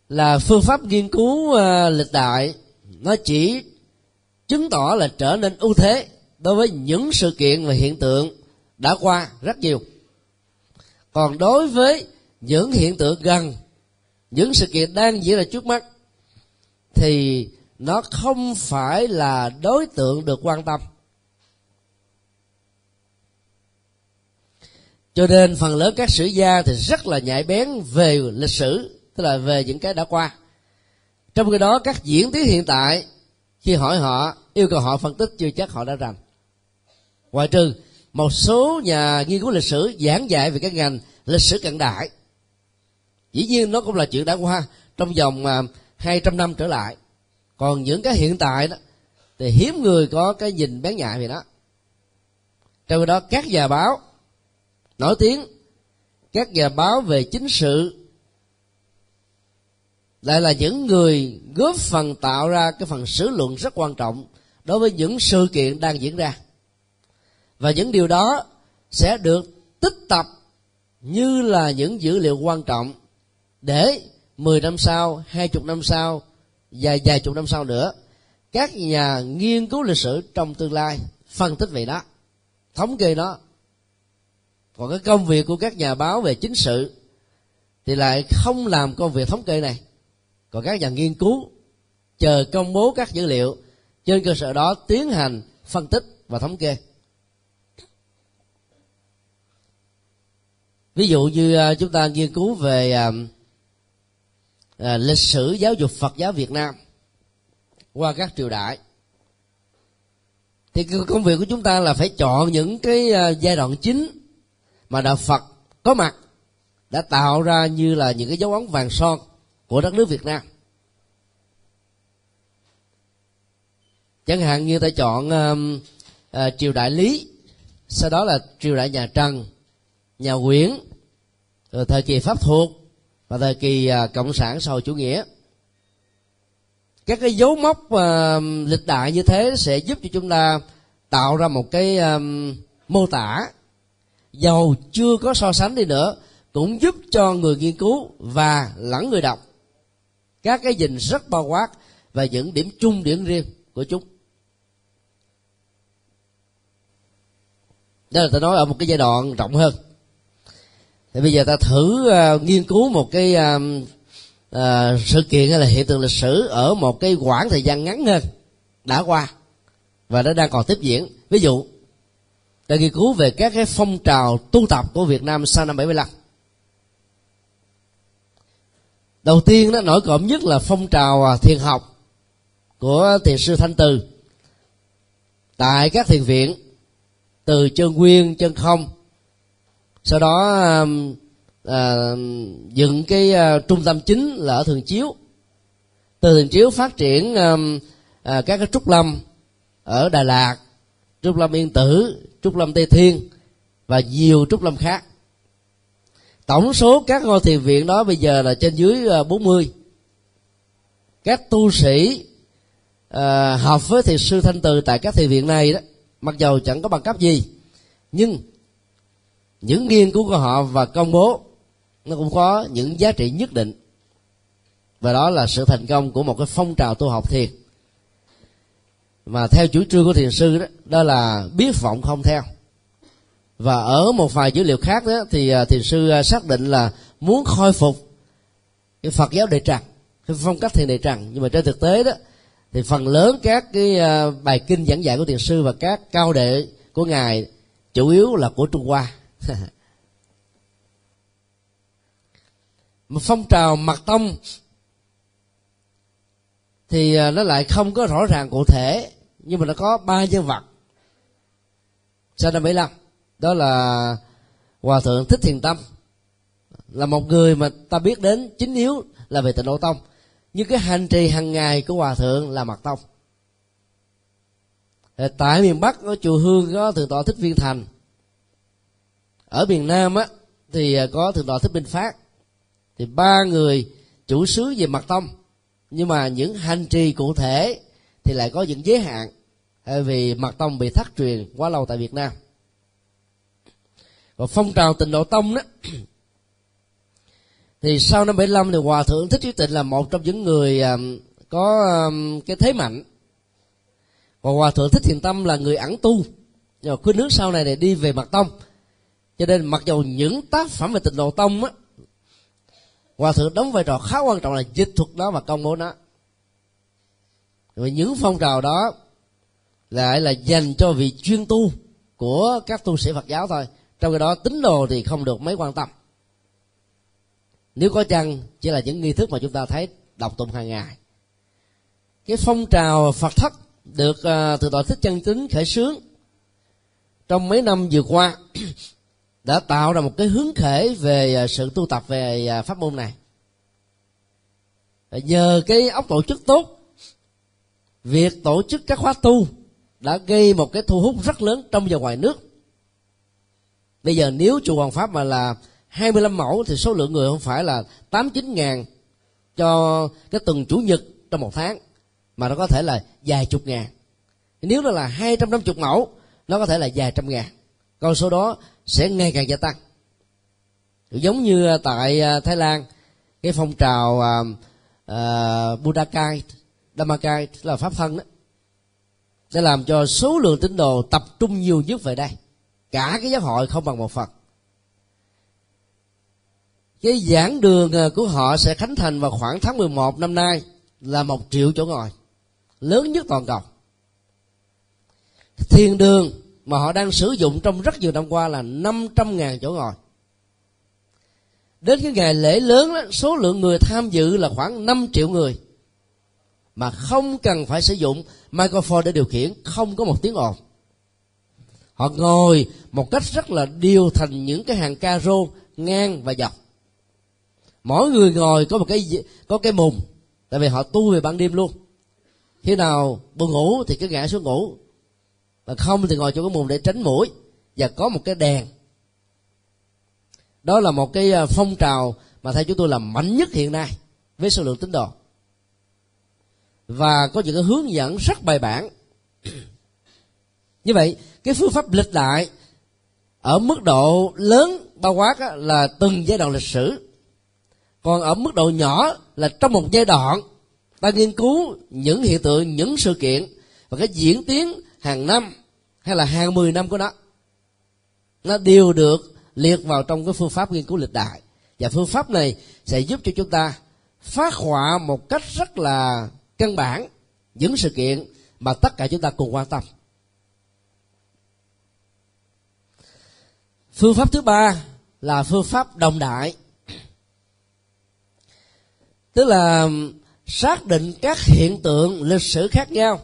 là phương pháp nghiên cứu à, lịch đại, nó chỉ chứng tỏ là trở nên ưu thế đối với những sự kiện và hiện tượng đã qua rất nhiều còn đối với những hiện tượng gần, những sự kiện đang diễn ra trước mắt, thì nó không phải là đối tượng được quan tâm. Cho nên phần lớn các sử gia thì rất là nhạy bén về lịch sử, tức là về những cái đã qua. Trong khi đó, các diễn tiến hiện tại, khi hỏi họ, yêu cầu họ phân tích chưa chắc họ đã rành. Ngoại trừ một số nhà nghiên cứu lịch sử giảng dạy về các ngành lịch sử cận đại. Dĩ nhiên nó cũng là chuyện đã qua trong vòng à, hai trăm năm trở lại. Còn những cái hiện tại đó, thì hiếm người có cái nhìn bén nhạy về đó trong khi đó, các nhà báo nổi tiếng, các nhà báo về chính sự lại là những người góp phần tạo ra cái phần sử luận rất quan trọng đối với những sự kiện đang diễn ra và những điều đó sẽ được tích tập như là những dữ liệu quan trọng để 10 năm sau, 20 năm sau và vài chục năm sau nữa các nhà nghiên cứu lịch sử trong tương lai phân tích về đó, thống kê nó. Còn cái công việc của các nhà báo về chính sự thì lại không làm công việc thống kê này. Còn các nhà nghiên cứu chờ công bố các dữ liệu trên cơ sở đó tiến hành phân tích và thống kê. Ví dụ như à, chúng ta nghiên cứu về à, à, lịch sử giáo dục phật giáo việt nam qua các triều đại. Thì công việc của chúng ta là phải chọn những cái à, giai đoạn chính mà đạo phật có mặt đã tạo ra như là những cái dấu ấn vàng son của đất nước việt nam. Chẳng hạn như ta chọn uh, uh, triều đại lý sau đó là triều đại nhà trần nhà nguyễn rồi thời kỳ pháp thuộc và thời kỳ à, cộng sản sau chủ nghĩa. Các cái dấu mốc uh, lịch đại như thế sẽ giúp cho chúng ta tạo ra một cái um, mô tả giàu chưa có so sánh đi nữa cũng giúp cho người nghiên cứu và lẫn người đọc các cái nhìn rất bao quát và những điểm chung điểm riêng của chúng. Đó là ta nói ở một cái giai đoạn rộng hơn thì bây giờ ta thử uh, nghiên cứu một cái uh, uh, sự kiện hay là hiện tượng lịch sử ở một cái quãng thời gian ngắn hơn đã qua và nó đang còn tiếp diễn. Ví dụ ta nghiên cứu về các cái phong trào tu tập của Việt Nam sau năm 75 đầu tiên nó nổi cộm nhất là phong trào thiền học của thiền sư thanh từ. Tại các thiền viện từ chân nguyên chân không sau đó um, à, dựng cái à, trung tâm chính là ở thường chiếu. Từ thường chiếu phát triển à, à, các cái trúc lâm ở đà lạt trúc lâm yên tử trúc lâm tây thiên và nhiều trúc lâm khác. Tổng số các ngôi thiền viện đó bây giờ là trên dưới à, 40 các tu sĩ à, học với thiền sư thanh từ tại các thiền viện này đó mặc dầu chẳng có bằng cấp gì nhưng những nghiên cứu của họ và công bố, nó cũng có những giá trị nhất định. Và đó là sự thành công của một cái phong trào tu học thiền. Mà theo chủ trương của thiền sư đó đó là biết vọng không theo. Và ở một vài dữ liệu khác đó, thì à, thiền sư à, xác định là muốn khôi phục cái Phật giáo đệ tràng, cái phong cách thiền đệ tràng. Nhưng mà trên thực tế đó, thì phần lớn các cái à, bài kinh giảng dạy của thiền sư và các cao đệ của ngài chủ yếu là của Trung Hoa. <laughs> một phong trào mặt tông thì à, nó lại không có rõ ràng cụ thể, nhưng mà nó có ba nhân vật. Sau năm 75 đó là hòa thượng thích thiền tâm, là một người mà ta biết đến chính yếu là về tịnh độ tông. Nhưng cái hành trì hàng ngày của hòa thượng là mật tông. Tại miền bắc có chùa hương, có thượng tọa thích viên thành ở miền nam á, thì à, có thượng tọa thích minh phát. Thì ba người chủ sứ về mật tông. Nhưng mà những hành trì cụ thể thì lại có những giới hạn à, vì mật tông bị thất truyền quá lâu tại việt nam. Và phong trào tịnh độ tông đó, thì sau năm 75 thì hòa thượng thích trí tịnh là một trong những người à, có cái thế mạnh. Và hòa thượng thích thiền tâm là người ẩn tu. Nhưng mà khuyên nước sau này để đi về mặt tông cho nên mặc dù những tác phẩm về tịnh độ tông á hòa thượng đóng vai trò khá quan trọng là dịch thuật đó và công bố nó. Và những phong trào đó lại là dành cho vị chuyên tu của các tu sĩ Phật giáo thôi. Trong khi đó tín đồ thì không được mấy quan tâm. Nếu có chăng chỉ là những nghi thức mà chúng ta thấy đọc tụng hàng ngày. Cái phong trào Phật thất được uh, từ tọa thích chân tính khởi xướng trong mấy năm vừa qua đã tạo ra một cái hướng khể về à, sự tu tập về à, pháp môn này. Nhờ cái ốc tổ chức tốt, việc tổ chức các khóa tu đã gây một cái thu hút rất lớn trong và ngoài nước. Bây giờ nếu chùa Hoàng Pháp mà là 25 mẫu thì số lượng người không phải là 8 9 ngàn cho cái tuần chủ nhật trong một tháng, mà nó có thể là vài chục ngàn. Nếu nó là 250 mẫu, nó có thể là vài trăm ngàn con số đó sẽ ngày càng gia tăng. Giống như à, tại à, Thái Lan cái phong trào à, uh, budakai damakai Dhammakai là pháp thân đó sẽ làm cho số lượng tín đồ tập trung nhiều nhất về đây. Cả cái giáo hội không bằng một phần. Cái giảng đường của họ sẽ khánh thành vào khoảng tháng 11 năm nay là một triệu chỗ ngồi lớn nhất toàn cầu. Thiền đường mà họ đang sử dụng trong rất nhiều năm qua là 500 ngàn chỗ ngồi. Đến cái ngày lễ lớn đó, số lượng người tham dự là khoảng 5 triệu người mà không cần phải sử dụng microphone để điều khiển không có một tiếng ồn. Họ ngồi một cách rất là điều thành những cái hàng ca rô ngang và dọc. Mỗi người ngồi có một cái có cái mùng tại vì họ tu về ban đêm luôn. Khi nào buồn ngủ thì cứ ngã xuống ngủ và không thì ngồi chỗ cái mùng để tránh mũi và có một cái đèn. Đó là một cái à, phong trào mà theo chúng tôi là mạnh nhất hiện nay với số lượng tín đồ. Và có những cái hướng dẫn rất bài bản. Như vậy, cái phương pháp lịch lại ở mức độ lớn bao quát là từng giai đoạn lịch sử. Còn ở mức độ nhỏ là trong một giai đoạn ta nghiên cứu những hiện tượng, những sự kiện và cái diễn tiến hàng năm hay là hàng mười năm của nó nó đều được liệt vào trong cái phương pháp nghiên cứu lịch đại. Và phương pháp này sẽ giúp cho chúng ta phát họa một cách rất là căn bản những sự kiện mà tất cả chúng ta cùng quan tâm. Phương pháp thứ ba là phương pháp đồng đại. Tức là xác định các hiện tượng lịch sử khác nhau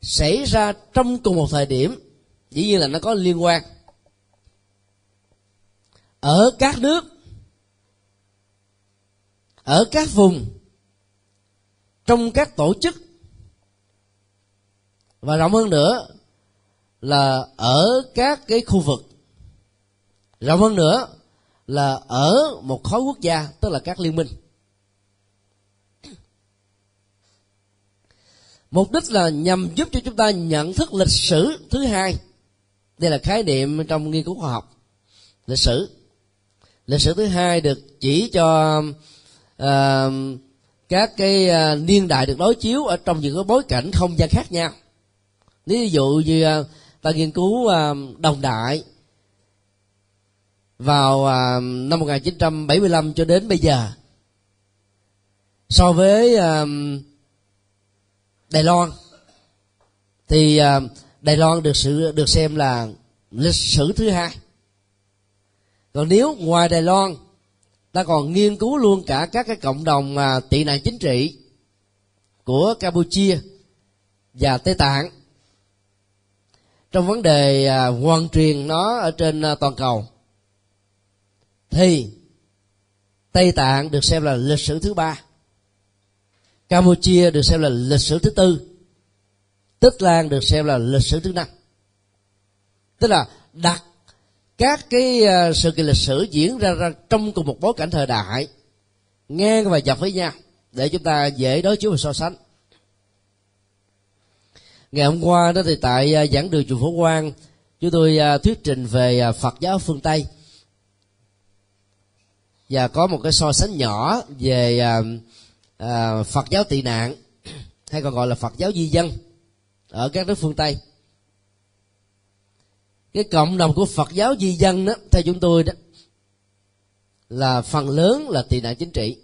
xảy ra trong cùng một thời điểm, dĩ nhiên là nó có liên quan. Ở các nước, ở các vùng, trong các tổ chức, và rộng hơn nữa là ở các cái khu vực. Rộng hơn nữa là ở một khối quốc gia, tức là các liên minh. Mục đích là nhằm giúp cho chúng ta nhận thức lịch sử thứ hai. Đây là khái niệm trong nghiên cứu khoa học. Lịch sử. Lịch sử thứ hai được chỉ cho uh, các cái uh, niên đại được đối chiếu ở trong những cái bối cảnh không gian khác nhau. Ví dụ như uh, ta nghiên cứu uh, đồng đại vào uh, năm 1975 cho đến bây giờ. So với uh, Loan. Thì à, Đài Loan được sự, được xem là lịch sử thứ hai. Còn nếu ngoài Đài Loan, ta còn nghiên cứu luôn cả các cái cộng đồng mà tị nạn chính trị của Campuchia và Tây Tạng. Trong vấn đề à, hoàn truyền nó ở trên à, toàn cầu, thì Tây Tạng được xem là lịch sử thứ ba. Campuchia được xem là lịch sử thứ tư. Tích Lan được xem là lịch sử thứ năm. Tức là đặt các cái ờ, sự kiện lịch sử diễn ra, ra trong cùng một bối cảnh thời đại ngang và dọc với nhau để chúng ta dễ đối chiếu và so sánh. Ngày hôm qua đó thì tại ờ, giảng đường chùa phổ quang chúng tôi ờ, thuyết trình về phật giáo phương tây. Và có một cái so sánh nhỏ về À, phật giáo tị nạn, <clears throat> hay còn gọi là phật giáo di dân, ở các nước phương tây. Cái cộng đồng của phật giáo di dân đó, theo chúng tôi đó, là phần lớn là tị nạn chính trị.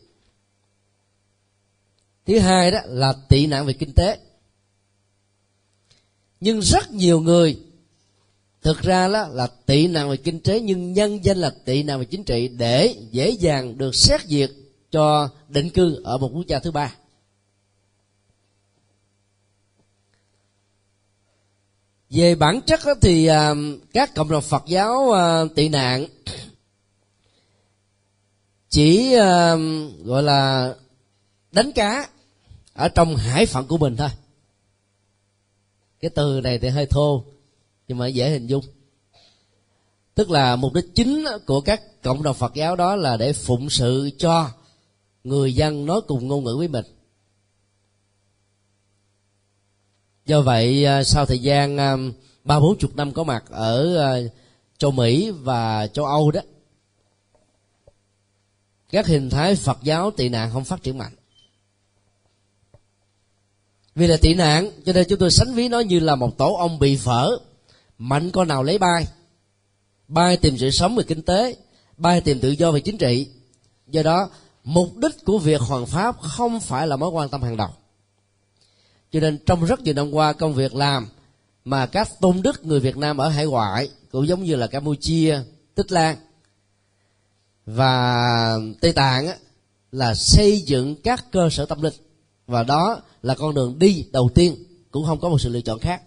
Thứ hai đó là tị nạn về kinh tế. Nhưng rất nhiều người, thực ra đó là tị nạn về kinh tế, nhưng nhân danh là tị nạn về chính trị để dễ dàng được xét duyệt cho định cư ở một quốc gia thứ ba. Về bản chất thì à, các cộng đồng phật giáo à, tị nạn chỉ à, gọi là đánh cá ở trong hải phận của mình thôi. Cái từ này thì hơi thô, nhưng mà dễ hình dung. Tức là mục đích chính của các cộng đồng phật giáo đó là để phụng sự cho người dân nói cùng ngôn ngữ với mình. Do vậy à, sau thời gian à, ba bốn chục năm có mặt ở à, châu mỹ và châu âu đó, các hình thái phật giáo tị nạn không phát triển mạnh. Vì là tị nạn, cho nên chúng tôi sánh ví nó như là một tổ ong bị phở. Mạnh con nào lấy bay? Bay tìm sự sống về kinh tế, bay tìm tự do về chính trị. Do đó mục đích của việc hoàn pháp không phải là mối quan tâm hàng đầu. Cho nên trong rất nhiều năm qua công việc làm mà các tôn đức người Việt Nam ở hải ngoại cũng giống như là Campuchia, Tích Lan và tây tạng là xây dựng các cơ sở tâm linh. Và đó là con đường đi đầu tiên cũng không có một sự lựa chọn khác.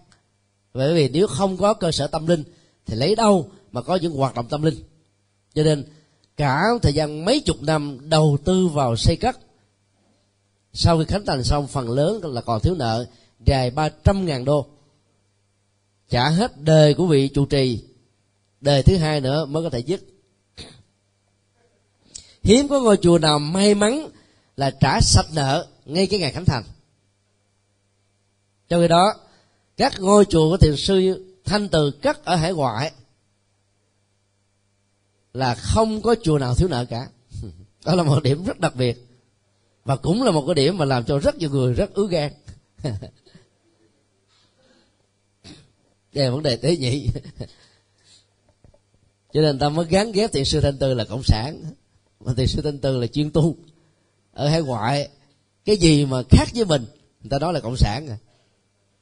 Bởi vì nếu không có cơ sở tâm linh thì lấy đâu mà có những hoạt động tâm linh? Cho nên cả thời gian mấy chục năm đầu tư vào xây cất, sau khi khánh thành xong phần lớn là còn thiếu nợ, dài ba trăm ngàn đô. Trả hết đời của vị trụ trì, đời thứ hai nữa mới có thể dứt. Hiếm có ngôi chùa nào may mắn là trả sạch nợ ngay cái ngày khánh thành. Trong khi đó, các ngôi chùa của thiền sư thanh từ cất ở hải ngoại là không có chùa nào thiếu nợ cả. <laughs> Đó là một điểm rất đặc biệt. Và cũng là một cái điểm mà làm cho rất nhiều người rất ứ gan. <laughs> Đây là vấn đề tế nhị. <laughs> Cho nên ta mới gắn ghép thiền sư thanh tư là cộng sản. Mà thiền sư thanh tư là chuyên tu. Ở hải ngoại, cái gì mà khác với mình, người ta nói là cộng sản à.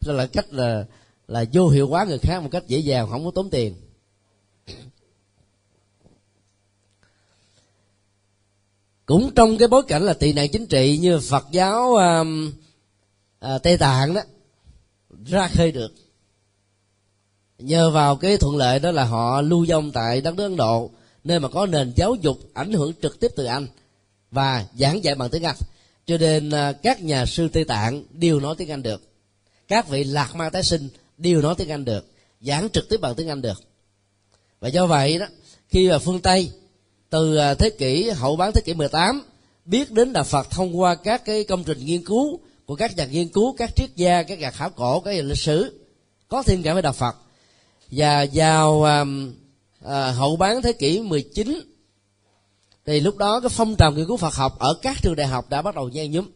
Đó là cách là là vô hiệu hóa người khác một cách dễ dàng, không có tốn tiền. Cũng trong cái bối cảnh là tị nạn chính trị như phật giáo uh, uh, tây tạng đó ra khơi được. Nhờ vào cái thuận lợi đó là họ lưu vong tại đất nước ấn độ nơi mà có nền giáo dục ảnh hưởng trực tiếp từ anh và giảng dạy bằng tiếng anh. Cho nên à, các nhà sư tây tạng đều nói tiếng anh được. Các vị lạc ma tái sinh đều nói tiếng anh được giảng trực tiếp bằng tiếng anh được. Và do vậy đó khi mà phương tây từ à, thế kỷ hậu bán thế kỷ 18 biết đến đạo Phật thông qua các cái công trình nghiên cứu của các nhà nghiên cứu, các triết gia, các nhà khảo cổ, các nhà lịch sử có thiện cảm với đạo Phật. Và vào à, à, hậu bán thế kỷ 19 thì lúc đó cái phong trào nghiên cứu Phật học ở các trường đại học đã bắt đầu nhen nhúm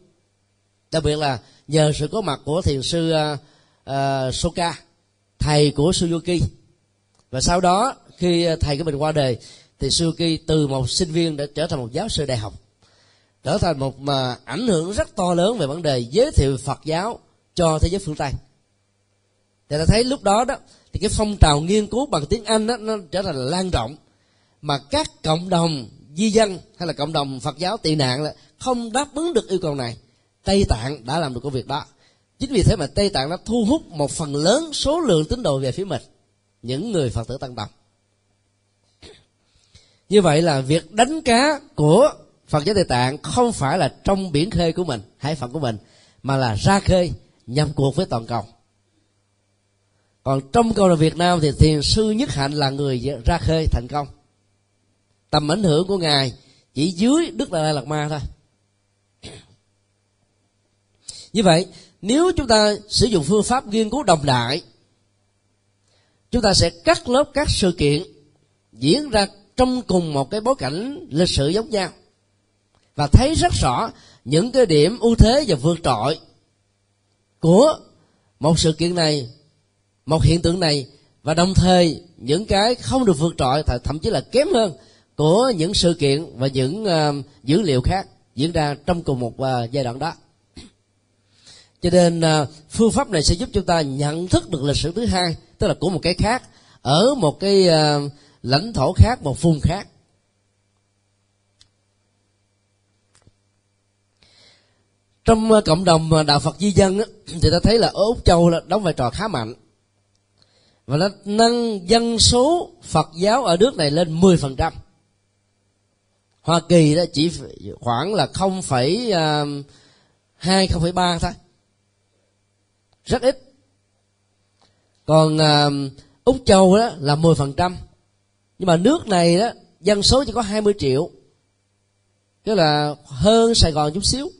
đặc biệt là nhờ sự có mặt của thiền sư uh, uh, Soka thầy của Suzuki. Và sau đó khi thầy của mình qua đời thì Suzuki từ một sinh viên đã trở thành một giáo sư đại học trở thành một mà ảnh hưởng rất to lớn về vấn đề giới thiệu Phật giáo cho thế giới phương Tây. Thì ta thấy lúc đó đó thì cái phong trào nghiên cứu bằng tiếng Anh đó, nó trở thành là lan rộng mà các cộng đồng di dân hay là cộng đồng Phật giáo tị nạn là không đáp ứng được yêu cầu này. Tây Tạng đã làm được công việc đó. Chính vì thế mà Tây Tạng đã thu hút một phần lớn số lượng tín đồ về phía mình những người Phật tử tăng đồng như vậy là việc đánh cá của Phật giáo Tây Tạng không phải là trong biển khơi của mình, hải phận của mình, mà là ra khơi nhằm cuộc với toàn cầu. Còn trong câu là Việt Nam thì thiền sư nhất hạnh là người ra khơi thành công. Tầm ảnh hưởng của ngài chỉ dưới Đức đại Lai Lạt Ma thôi. Như vậy, nếu chúng ta sử dụng phương pháp nghiên cứu đồng đại, chúng ta sẽ cắt lớp các sự kiện diễn ra trong cùng một cái bối cảnh lịch sử giống nhau. Và thấy rất rõ những cái điểm ưu thế và vượt trội của một sự kiện này một hiện tượng này và đồng thời những cái không được vượt trội thậm chí là kém hơn của những sự kiện và những uh, dữ liệu khác diễn ra trong cùng một uh, giai đoạn đó. Cho nên uh, phương pháp này sẽ giúp chúng ta nhận thức được lịch sử thứ hai tức là của một cái khác ở một cái uh, lãnh thổ khác một vùng khác trong ờ, cộng đồng ờ, đạo Phật di dân <clears throat> thì ta thấy là ở Úc Châu là đóng vai trò khá mạnh và nó nâng dân số Phật giáo ở nước này lên 10%. Hoa Kỳ đó chỉ khoảng là 0,2 0,3 ờ, thôi. Rất ít. Còn uh, Úc Châu đó là 10%. Nhưng mà nước này đó, dân số chỉ có 20 triệu. Tức là hơn Sài Gòn chút xíu.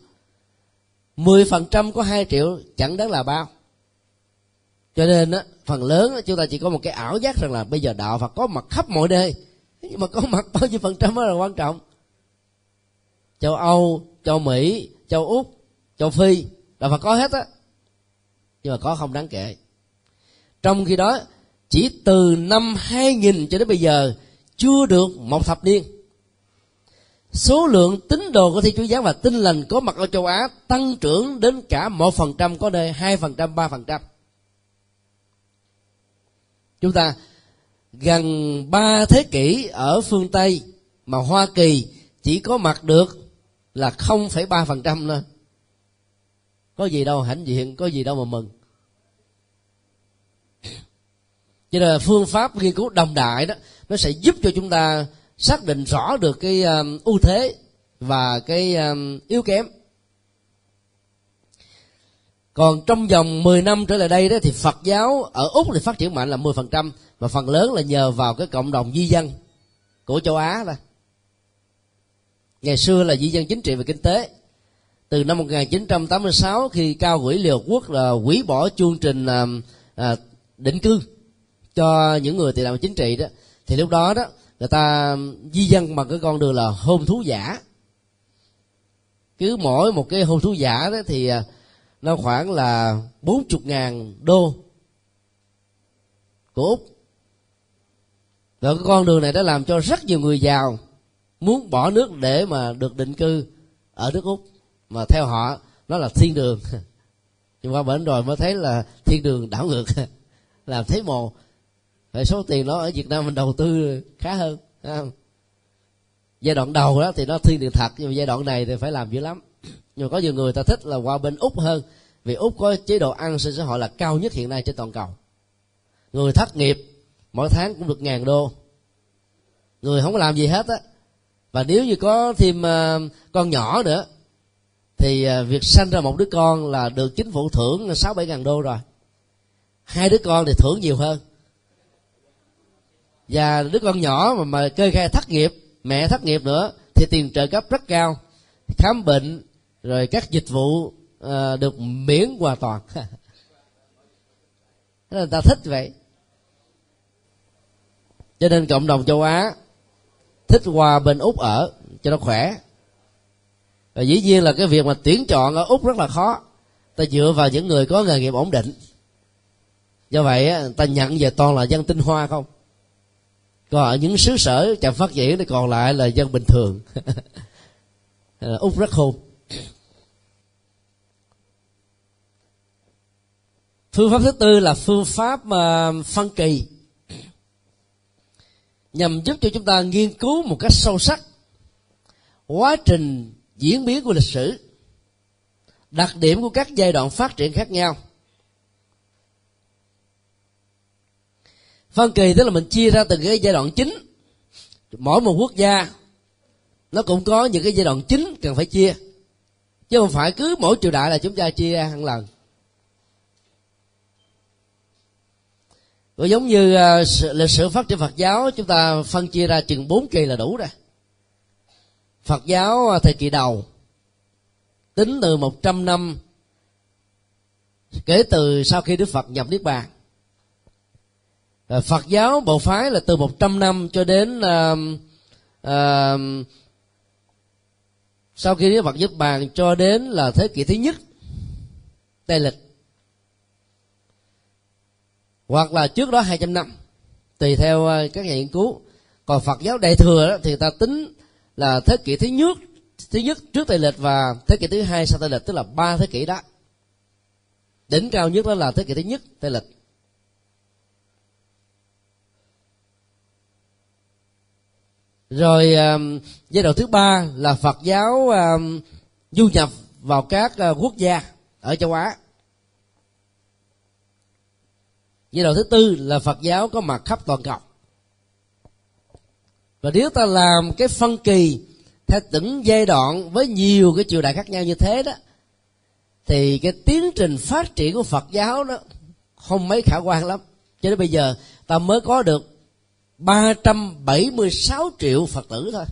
10% có 2 triệu, chẳng đáng là bao. Cho nên á, phần lớn chúng ta chỉ có một cái ảo giác rằng là bây giờ đạo phật có mặt khắp mọi nơi. <laughs> Nhưng mà có mặt bao nhiêu phần trăm mới là quan trọng. Châu âu, châu mỹ, châu úc, châu phi, đạo phật có hết á. Nhưng mà có không đáng kể. Trong khi đó chỉ từ năm 2000 cho đến bây giờ chưa được một thập niên. Số lượng tín đồ của Thiên chúa giáo và tinh lành có mặt ở châu á tăng trưởng đến cả một phần trăm có nơi hai phần trăm ba phần trăm. Chúng ta gần ba thế kỷ ở phương tây mà hoa kỳ chỉ có mặt được là 0,3% thôi có gì đâu hãnh diện có gì đâu mà mừng. Cho nên là phương pháp nghiên cứu đồng đại đó nó sẽ giúp cho chúng ta xác định rõ được cái um, ưu thế và cái um, yếu kém còn trong vòng 10 năm trở lại đây đó thì Phật giáo ở Úc thì phát triển mạnh là 10% và phần lớn là nhờ vào cái cộng đồng di dân của châu Á đó. Ngày xưa là di dân chính trị và kinh tế. Từ năm 1986 khi cao quỹ liều Quốc là hủy bỏ chương trình um, à, định cư cho những người tị nạn chính trị đó, thì lúc đó đó, người ta di dân bằng cái con đường là hôn thú giả. Cứ mỗi một cái hôn thú giả đó thì à, nó khoảng là bốn chục ngàn đô của úc. Và cái con đường này đã làm cho rất nhiều người giàu muốn bỏ nước để mà được định cư ở nước úc. Mà theo họ, nó là thiên đường. <laughs> Nhưng qua bển rồi mới thấy là thiên đường đảo ngược, <laughs> làm thấy mồ vậy số tiền đó ở việt nam mình đầu tư khá hơn không? giai đoạn đầu đó thì nó thiên đường thật nhưng mà giai đoạn này thì phải làm dữ lắm. Nhưng mà có nhiều người ta thích là qua bên úc hơn vì úc có chế độ an sinh xã hội là cao nhất hiện nay trên toàn cầu. Người thất nghiệp mỗi tháng cũng được ngàn đô. Người không có làm gì hết á. Và nếu như có thêm uh, con nhỏ nữa thì uh, việc sanh ra một đứa con là được chính phủ thưởng sáu bảy ngàn đô rồi. Hai đứa con thì thưởng nhiều hơn và đứa con nhỏ mà mà kê khai thất nghiệp mẹ thất nghiệp nữa thì tiền trợ cấp rất cao. Khám bệnh rồi các dịch vụ uh, được miễn hoàn toàn. <laughs> Thế là người ta thích vậy. Cho nên cộng đồng châu á thích qua bên úc ở cho nó khỏe. Và dĩ nhiên là cái việc mà tuyển chọn ở úc rất là khó. Ta dựa vào những người có nghề nghiệp ổn định. Do vậy ta nhận về toàn là dân tinh hoa không? Còn ở những xứ sở chậm phát triển thì còn lại là dân bình thường. <laughs> Úc rất khôn. Phương pháp thứ tư là phương pháp mà phân kỳ. Nhằm giúp cho chúng ta nghiên cứu một cách sâu sắc quá trình diễn biến của lịch sử, đặc điểm của các giai đoạn phát triển khác nhau. Phân kỳ tức là mình chia ra từng cái giai đoạn chính mỗi một quốc gia nó cũng có những cái giai đoạn chính cần phải chia chứ không phải cứ mỗi triều đại là chúng ta chia ra hàng lần Cũng giống như uh, lịch sử phát triển Phật giáo chúng ta phân chia ra chừng bốn kỳ là đủ rồi. Phật giáo à, thời kỳ đầu tính từ 100 năm kể từ sau khi Đức Phật nhập Niết Bàn. À, Phật giáo bộ phái là từ 100 năm cho đến uh, uh, sau khi Đức Phật Niết Bàn cho đến là thế kỷ thứ nhất Tây lịch. Hoặc là trước đó 200 năm tùy theo uh, các nhà nghiên cứu. Còn Phật giáo đại thừa đó, thì ta tính là thế kỷ thứ nhất thứ nhất trước tây lịch và thế kỷ thứ hai sau tây lịch tức là ba thế kỷ đó. Đỉnh cao nhất đó là thế kỷ thứ nhất tây lịch. Rồi um, giai đoạn thứ ba là phật giáo um, du nhập vào các uh, quốc gia ở châu á. Giai đoạn thứ tư là phật giáo có mặt khắp toàn cầu. Và nếu ta làm cái phân kỳ theo từng giai đoạn với nhiều cái triều đại khác nhau như thế đó thì cái tiến trình phát triển của phật giáo đó không mấy khả quan lắm. Cho đến bây giờ ta mới có được 376 triệu Phật tử thôi.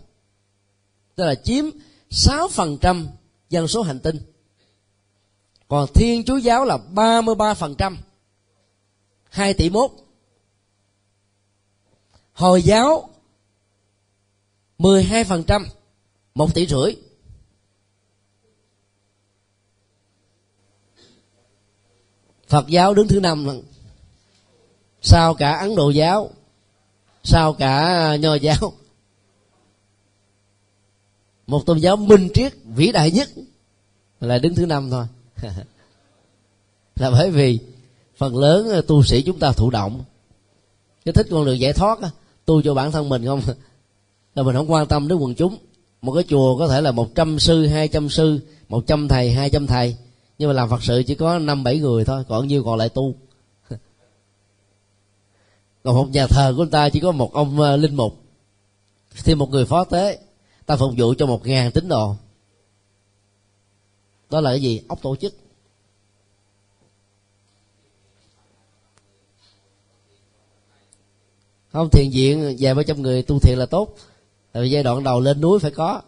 Tức là chiếm 6% dân số hành tinh. Còn Thiên Chúa Giáo là 33% 2 tỷ mốt. Hồi giáo 12% 1 tỷ rưỡi. Phật giáo đứng thứ năm lần. Sau cả Ấn Độ giáo sau cả à, nho giáo? Một tôn giáo minh triết, vĩ đại nhất là đứng thứ năm thôi. <laughs> Là bởi vì phần lớn à, tu sĩ chúng ta thụ động. Cái thích con đường giải thoát tu cho bản thân mình không? <laughs> Là mình không quan tâm đến quần chúng. Một cái chùa có thể là một trăm sư, hai trăm sư, một trăm thầy, hai trăm thầy. Nhưng mà làm phật sự chỉ có năm, bảy người thôi, còn nhiêu còn lại tu còn một nhà thờ của ta chỉ có một ông ờ, linh mục. Thêm một người phó tế. Ta phục vụ cho một ngàn tín đồ. Đó là cái gì? Ốc tổ chức. Không, thiền viện vài ba trăm người tu thiền là tốt. Tại vì giai đoạn đầu lên núi phải có.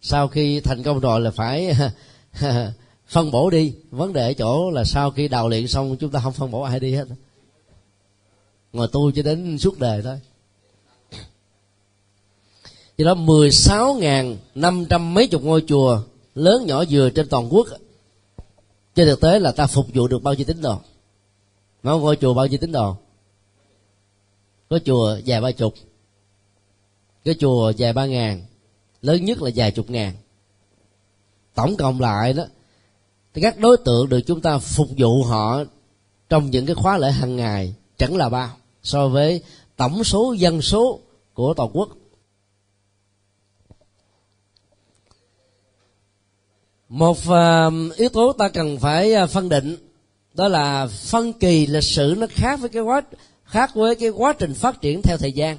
Sau khi thành công rồi là phải, <laughs> phân bổ đi. Vấn đề ở chỗ là sau khi đào luyện xong, chúng ta không phân bổ ai đi hết ngồi tu cho đến suốt đời thôi. Do đó, mười sáu ngàn năm trăm mấy chục ngôi chùa lớn nhỏ vừa trên toàn quốc trên thực tế là ta phục vụ được bao nhiêu tín đồ? Nó ngôi chùa bao nhiêu tín đồ? Có chùa dài ba chục cái chùa dài ba ngàn, lớn nhất là dài chục ngàn. Tổng cộng lại đó thì các đối tượng được chúng ta phục vụ họ trong những cái khóa lễ hàng ngày chẳng là bao so với tổng số dân số của toàn quốc. Một um, yếu tố ta cần phải uh, phân định đó là phân kỳ lịch sử nó khác với cái quá, khác với cái quá trình phát triển theo thời gian.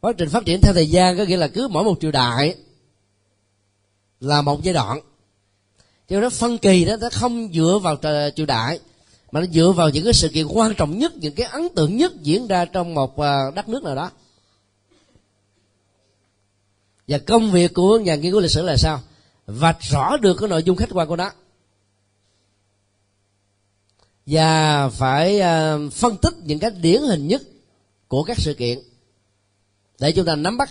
Quá trình phát triển theo thời gian có nghĩa là cứ mỗi một triều đại là một giai đoạn. Cho nó phân kỳ đó, nó không dựa vào triều đại mà nó dựa vào những cái sự kiện quan trọng nhất, những cái ấn tượng nhất diễn ra trong một à, đất nước nào đó. Và công việc của nhà nghiên cứu lịch sử là sao? Vạch rõ được cái nội dung khách quan của nó. Và phải à, phân tích những cái điển hình nhất của các sự kiện để chúng ta nắm bắt.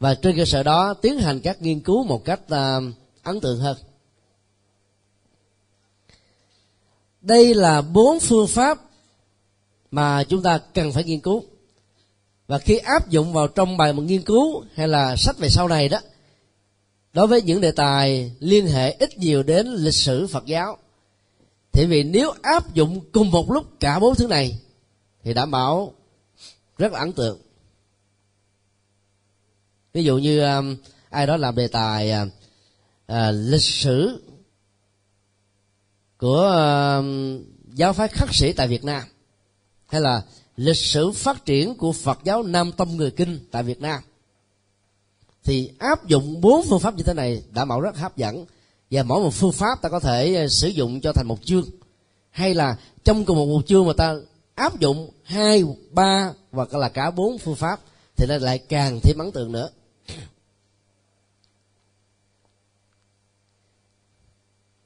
Và trên cơ sở đó tiến hành các nghiên cứu một cách à, ấn tượng hơn. Đây là bốn phương pháp mà chúng ta cần phải nghiên cứu. Và khi áp dụng vào trong bài một nghiên cứu hay là sách về sau này đó đối với những đề tài liên hệ ít nhiều đến lịch sử phật giáo thì vì nếu áp dụng cùng một lúc cả bốn thứ này thì đảm bảo rất là ấn tượng. Ví dụ như um, ai đó làm đề tài à, à lịch sử của giáo phái khắc sĩ tại Việt Nam hay là lịch sử phát triển của Phật giáo Nam Tông người Kinh tại Việt Nam. Thì áp dụng bốn phương pháp như thế này đã mẫu rất hấp dẫn và mỗi một phương pháp ta có thể ờ, sử dụng cho thành một chương. Hay là trong cùng một, một chương mà ta áp dụng hai ba hoặc là cả bốn phương pháp thì nó lại càng thêm ấn tượng nữa.